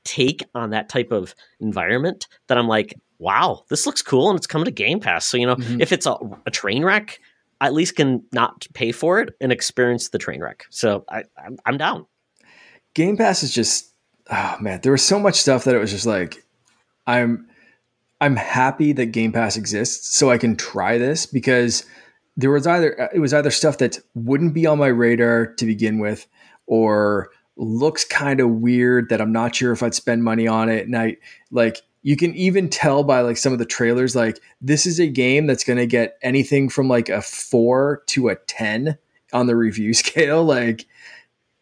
take on that type of environment that I'm like, wow, this looks cool, and it's coming to Game Pass. So you know, Mhm. if it's a, a train wreck. At least can not pay for it and experience the train wreck. So I, I'm, I'm down. game pass is just oh man there was so much stuff that it was just like i'm i'm happy that game pass exists so i can try this because there was either it was either stuff that wouldn't be on my radar to begin with or looks kind of weird that i'm not sure if i'd spend money on it and i like you can even tell by like some of the trailers like this is a game that's going to get anything from like a 4 to a 10 on the review <laughs> scale like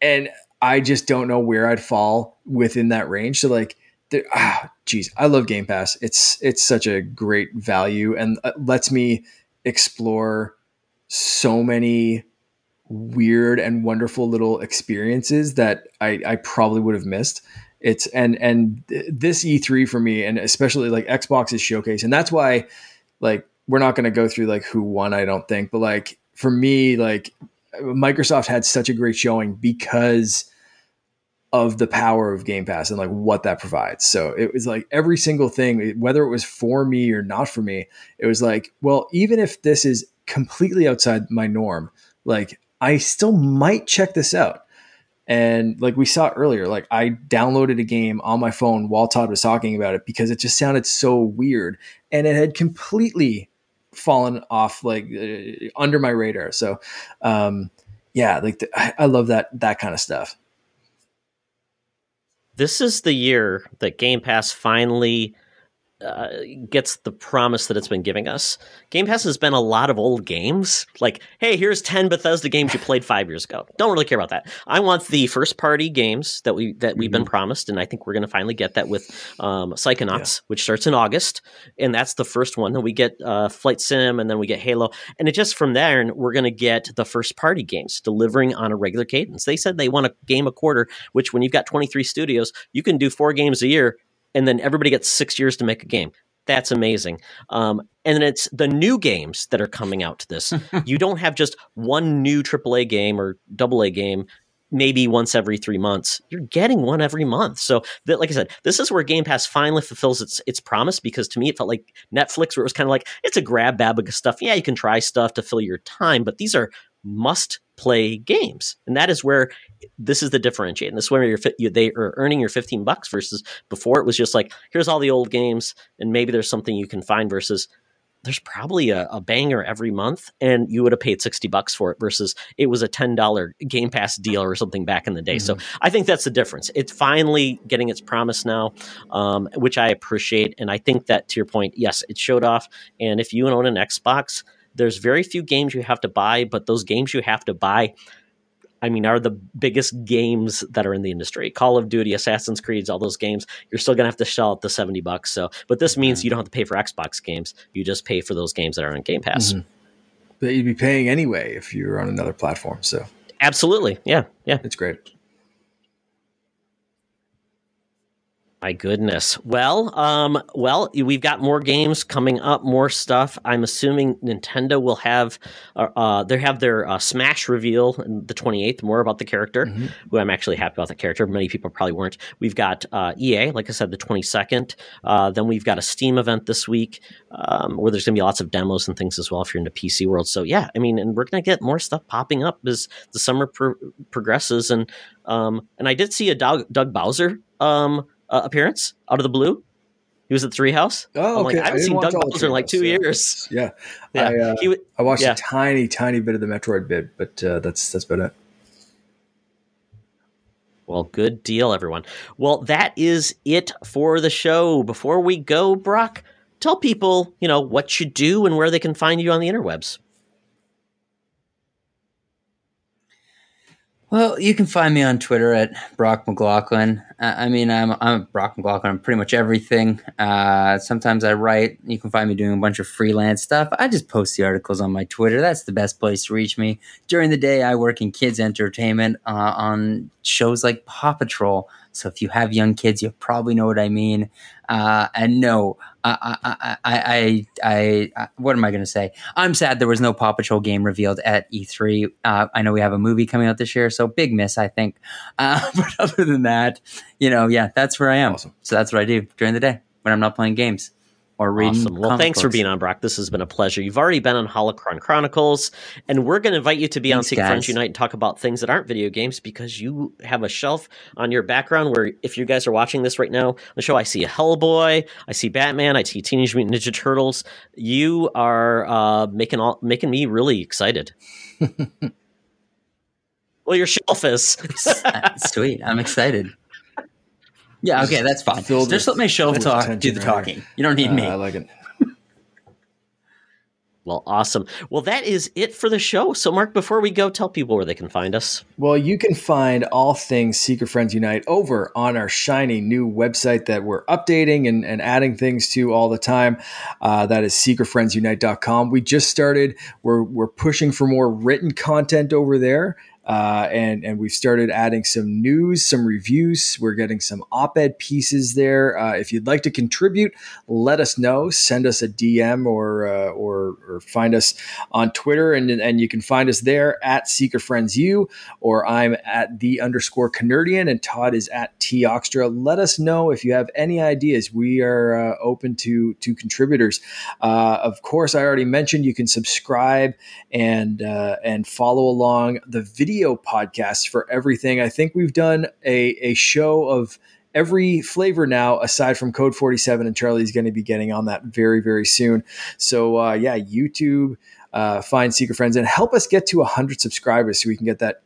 and I just don't know where I'd fall within that range. So like, there, ah, geez, I love Game Pass. It's it's such a great value and uh, lets me explore so many weird and wonderful little experiences that I, I probably would have missed. It's and and this E3 for me, and especially like Xbox's showcase, and that's why like we're not going to go through like who won. I don't think, but like for me, like Microsoft had such a great showing because of the power of Game Pass and like what that provides. So it was like every single thing, whether it was for me or not for me, it was like, well, even if this is completely outside my norm, like I still might check this out. And like we saw earlier, like I downloaded a game on my phone while Todd was talking about it because it just sounded so weird and it had completely fallen off like uh, under my radar. So, um, yeah, like the, I, I love that that kind of stuff. This is the year that Game Pass finally uh, gets the promise that it's been giving us. Game Pass has been a lot of old games. Like, hey, here's 10 Bethesda games you played five years ago. Don't really care about that. I want the first party games that we that we've mm-hmm. been promised, and I think we're going to finally get that with um, Psychonauts, yeah. which starts in August, and that's the first one. Then we get uh, Flight Sim, and then we get Halo, and it just from there, and we're going to get the first party games delivering on a regular cadence. They said they want a game a quarter, which when you've got 23 studios, you can do four games a year and then everybody gets six years to make a game. That's amazing. Um, and then it's the new games that are coming out to this. <laughs> you don't have just one new AAA game or AA game maybe once every three months. You're getting one every month. So that, like I said, this is where Game Pass finally fulfills its its promise because to me it felt like Netflix where it was kind of like it's a grab bag of stuff. Yeah, you can try stuff to fill your time, but these are must play games. And that is where this is the differentiate. And this is where you're, you, they are earning your 15 bucks versus before it was just like, here's all the old games and maybe there's something you can find versus there's probably a, a, banger every month and you would have paid 60 bucks for it versus it was a $10 game pass deal or something back in the day mm-hmm. so i think that's the difference it's finally getting its promise now um, which i appreciate and i think that to your point yes it showed off and if you own an xbox there's very few games you have to buy, but those games you have to buy, I mean, are the biggest games that are in the industry. Call of Duty, Assassin's Creed, all those games, you're still gonna have to shell out the 70 bucks. So but this means mm-hmm. you don't have to pay for Xbox games. You just pay for those games that are on Game Pass. Mm-hmm. But you'd be paying anyway if you're on another platform. So Absolutely. Yeah. Yeah. It's great. My goodness. Well, um, well, we've got more games coming up, more stuff. I'm assuming Nintendo will have, uh, uh they have their uh, Smash reveal the 28th. More about the character, mm-hmm. who I'm actually happy about the character. Many people probably weren't. We've got uh, EA, like I said, the 22nd. Uh, then we've got a Steam event this week um, where there's going to be lots of demos and things as well if you're into PC world. So yeah, I mean, and we're going to get more stuff popping up as the summer pro- progresses. And um, and I did see a Doug, Doug Bowser. Um, uh, appearance out of the blue. He was at the House. Oh, I'm okay. Like, I haven't I seen Doug Bowser in like two yeah. years. <laughs> Yeah, yeah. I, uh, w- I watched yeah. a tiny, tiny bit of the Metroid bit, but uh, that's that's about it. Well, good deal, everyone. Well, that is it for the show. Before we go, Brock, tell people you know what you do and where they can find you on the interwebs. Well, you can find me on Twitter at Brock McLaughlin. I mean, I'm I'm Brock McLaughlin. I'm pretty much everything. Uh, sometimes I write. You can find me doing a bunch of freelance stuff. I just post the articles on my Twitter. That's the best place to reach me. During the day, I work in kids entertainment uh, on shows like Paw Patrol. So if you have young kids, you probably know what I mean. Uh, and no, I, I, I, I, what am I going to say? I'm sad there was no Paw Patrol game revealed at E3. Uh, I know we have a movie coming out this year, so big miss, I think. Uh, <laughs> but other than that, you know, yeah, that's where I am. Awesome. So that's what I do during the day when I'm not playing games or reading. Awesome. Well, thanks books. for being on, Brock. This has been a pleasure. You've already been on Holocron Chronicles, and we're going to invite you to be thanks, on Secret Friends Unite and talk about things that aren't video games because you have a shelf on your background where, if you guys are watching this right now on the show, I see a Hellboy, I see Batman, I see Teenage Mutant Ninja Turtles. You are uh, making all making me really excited. <laughs> well, your shelf is sweet. I'm excited. Yeah, okay, that's fine. Just let my shelf talk do the talking. You don't need uh, me. I like it. <laughs> Well, awesome. Well, that is it for the show. So, Mark, before we go, tell people where they can find us. Well, you can find all things Secret Friends Unite over on our shiny new website that we're updating and, and adding things to all the time. Uh, that is secretfriendsunite.com. We just started, we're, we're pushing for more written content over there. Uh, and and we've started adding some news, some reviews. We're getting some op-ed pieces there. Uh, if you'd like to contribute, let us know. Send us a DM or uh, or, or find us on Twitter, and and you can find us there at Secret Friends U, or I'm at the underscore CaNERDian, and Todd is at T. Let us know if you have any ideas. We are uh, open to to contributors. Uh, of course, I already mentioned you can subscribe and uh, and follow along the video video podcasts for everything. I think we've done a, a show of every flavor now, aside from Code 47, and Charlie's going to be getting on that very, very soon. So, uh, yeah, YouTube, uh, find Secret Friends and help us get to 100 subscribers so we can get that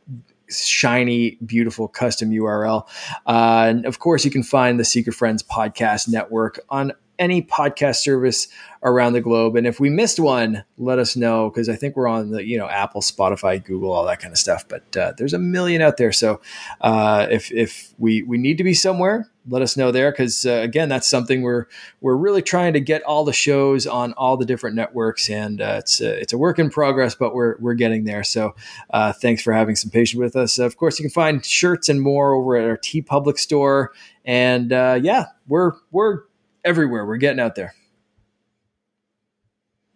shiny, beautiful custom URL. Uh, and of course, you can find the Secret Friends Podcast Network on any podcast service around the globe. And if we missed one, let us know because I think we're on the you know Apple, Spotify, Google, all that kind of stuff. But uh, there's a million out there. So uh, if if we we need to be somewhere, let us know there because uh, again, that's something we're we're really trying to get all the shows on all the different networks, and uh, it's a, it's a work in progress, but we're we're getting there. So uh, thanks for having some patience with us. Of course, you can find shirts and more over at our T TeePublic store. And uh, yeah, we're we're everywhere. We're getting out there.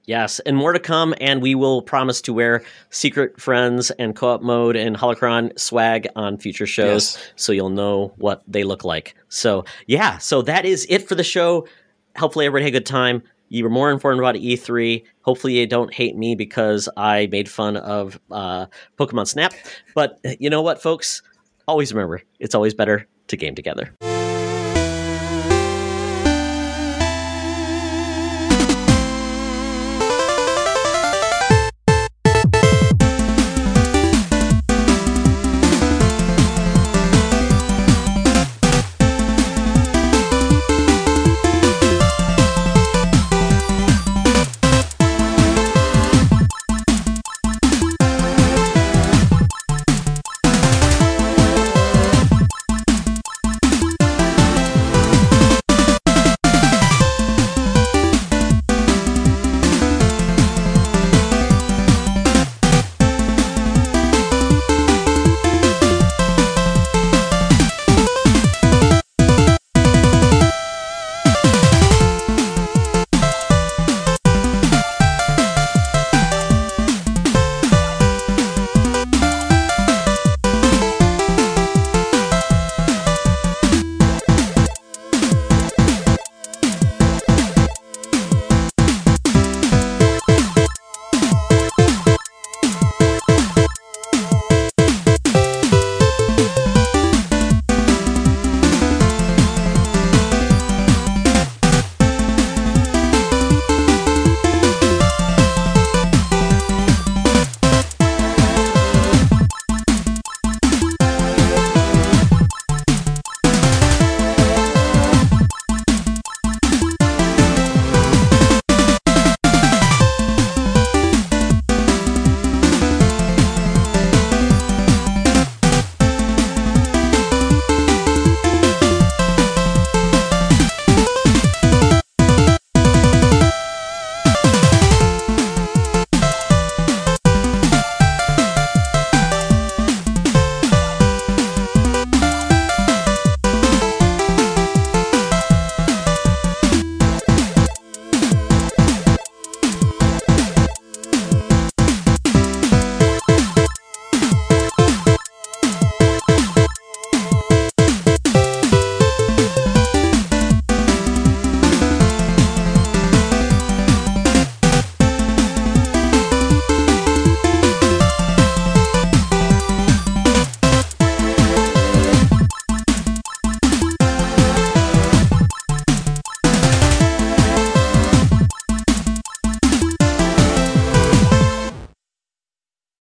Yes, and more to come, and we will promise to wear Secret Friends and Co-op Mode and Holocron swag on future shows, yes. so you'll know what they look like. So yeah, so that is it for the show. Hopefully, everybody had a good time. You were more informed about E3. Hopefully, you don't hate me because I made fun of uh, Pokemon Snap. But you know what, folks? Always remember, it's always better to game together.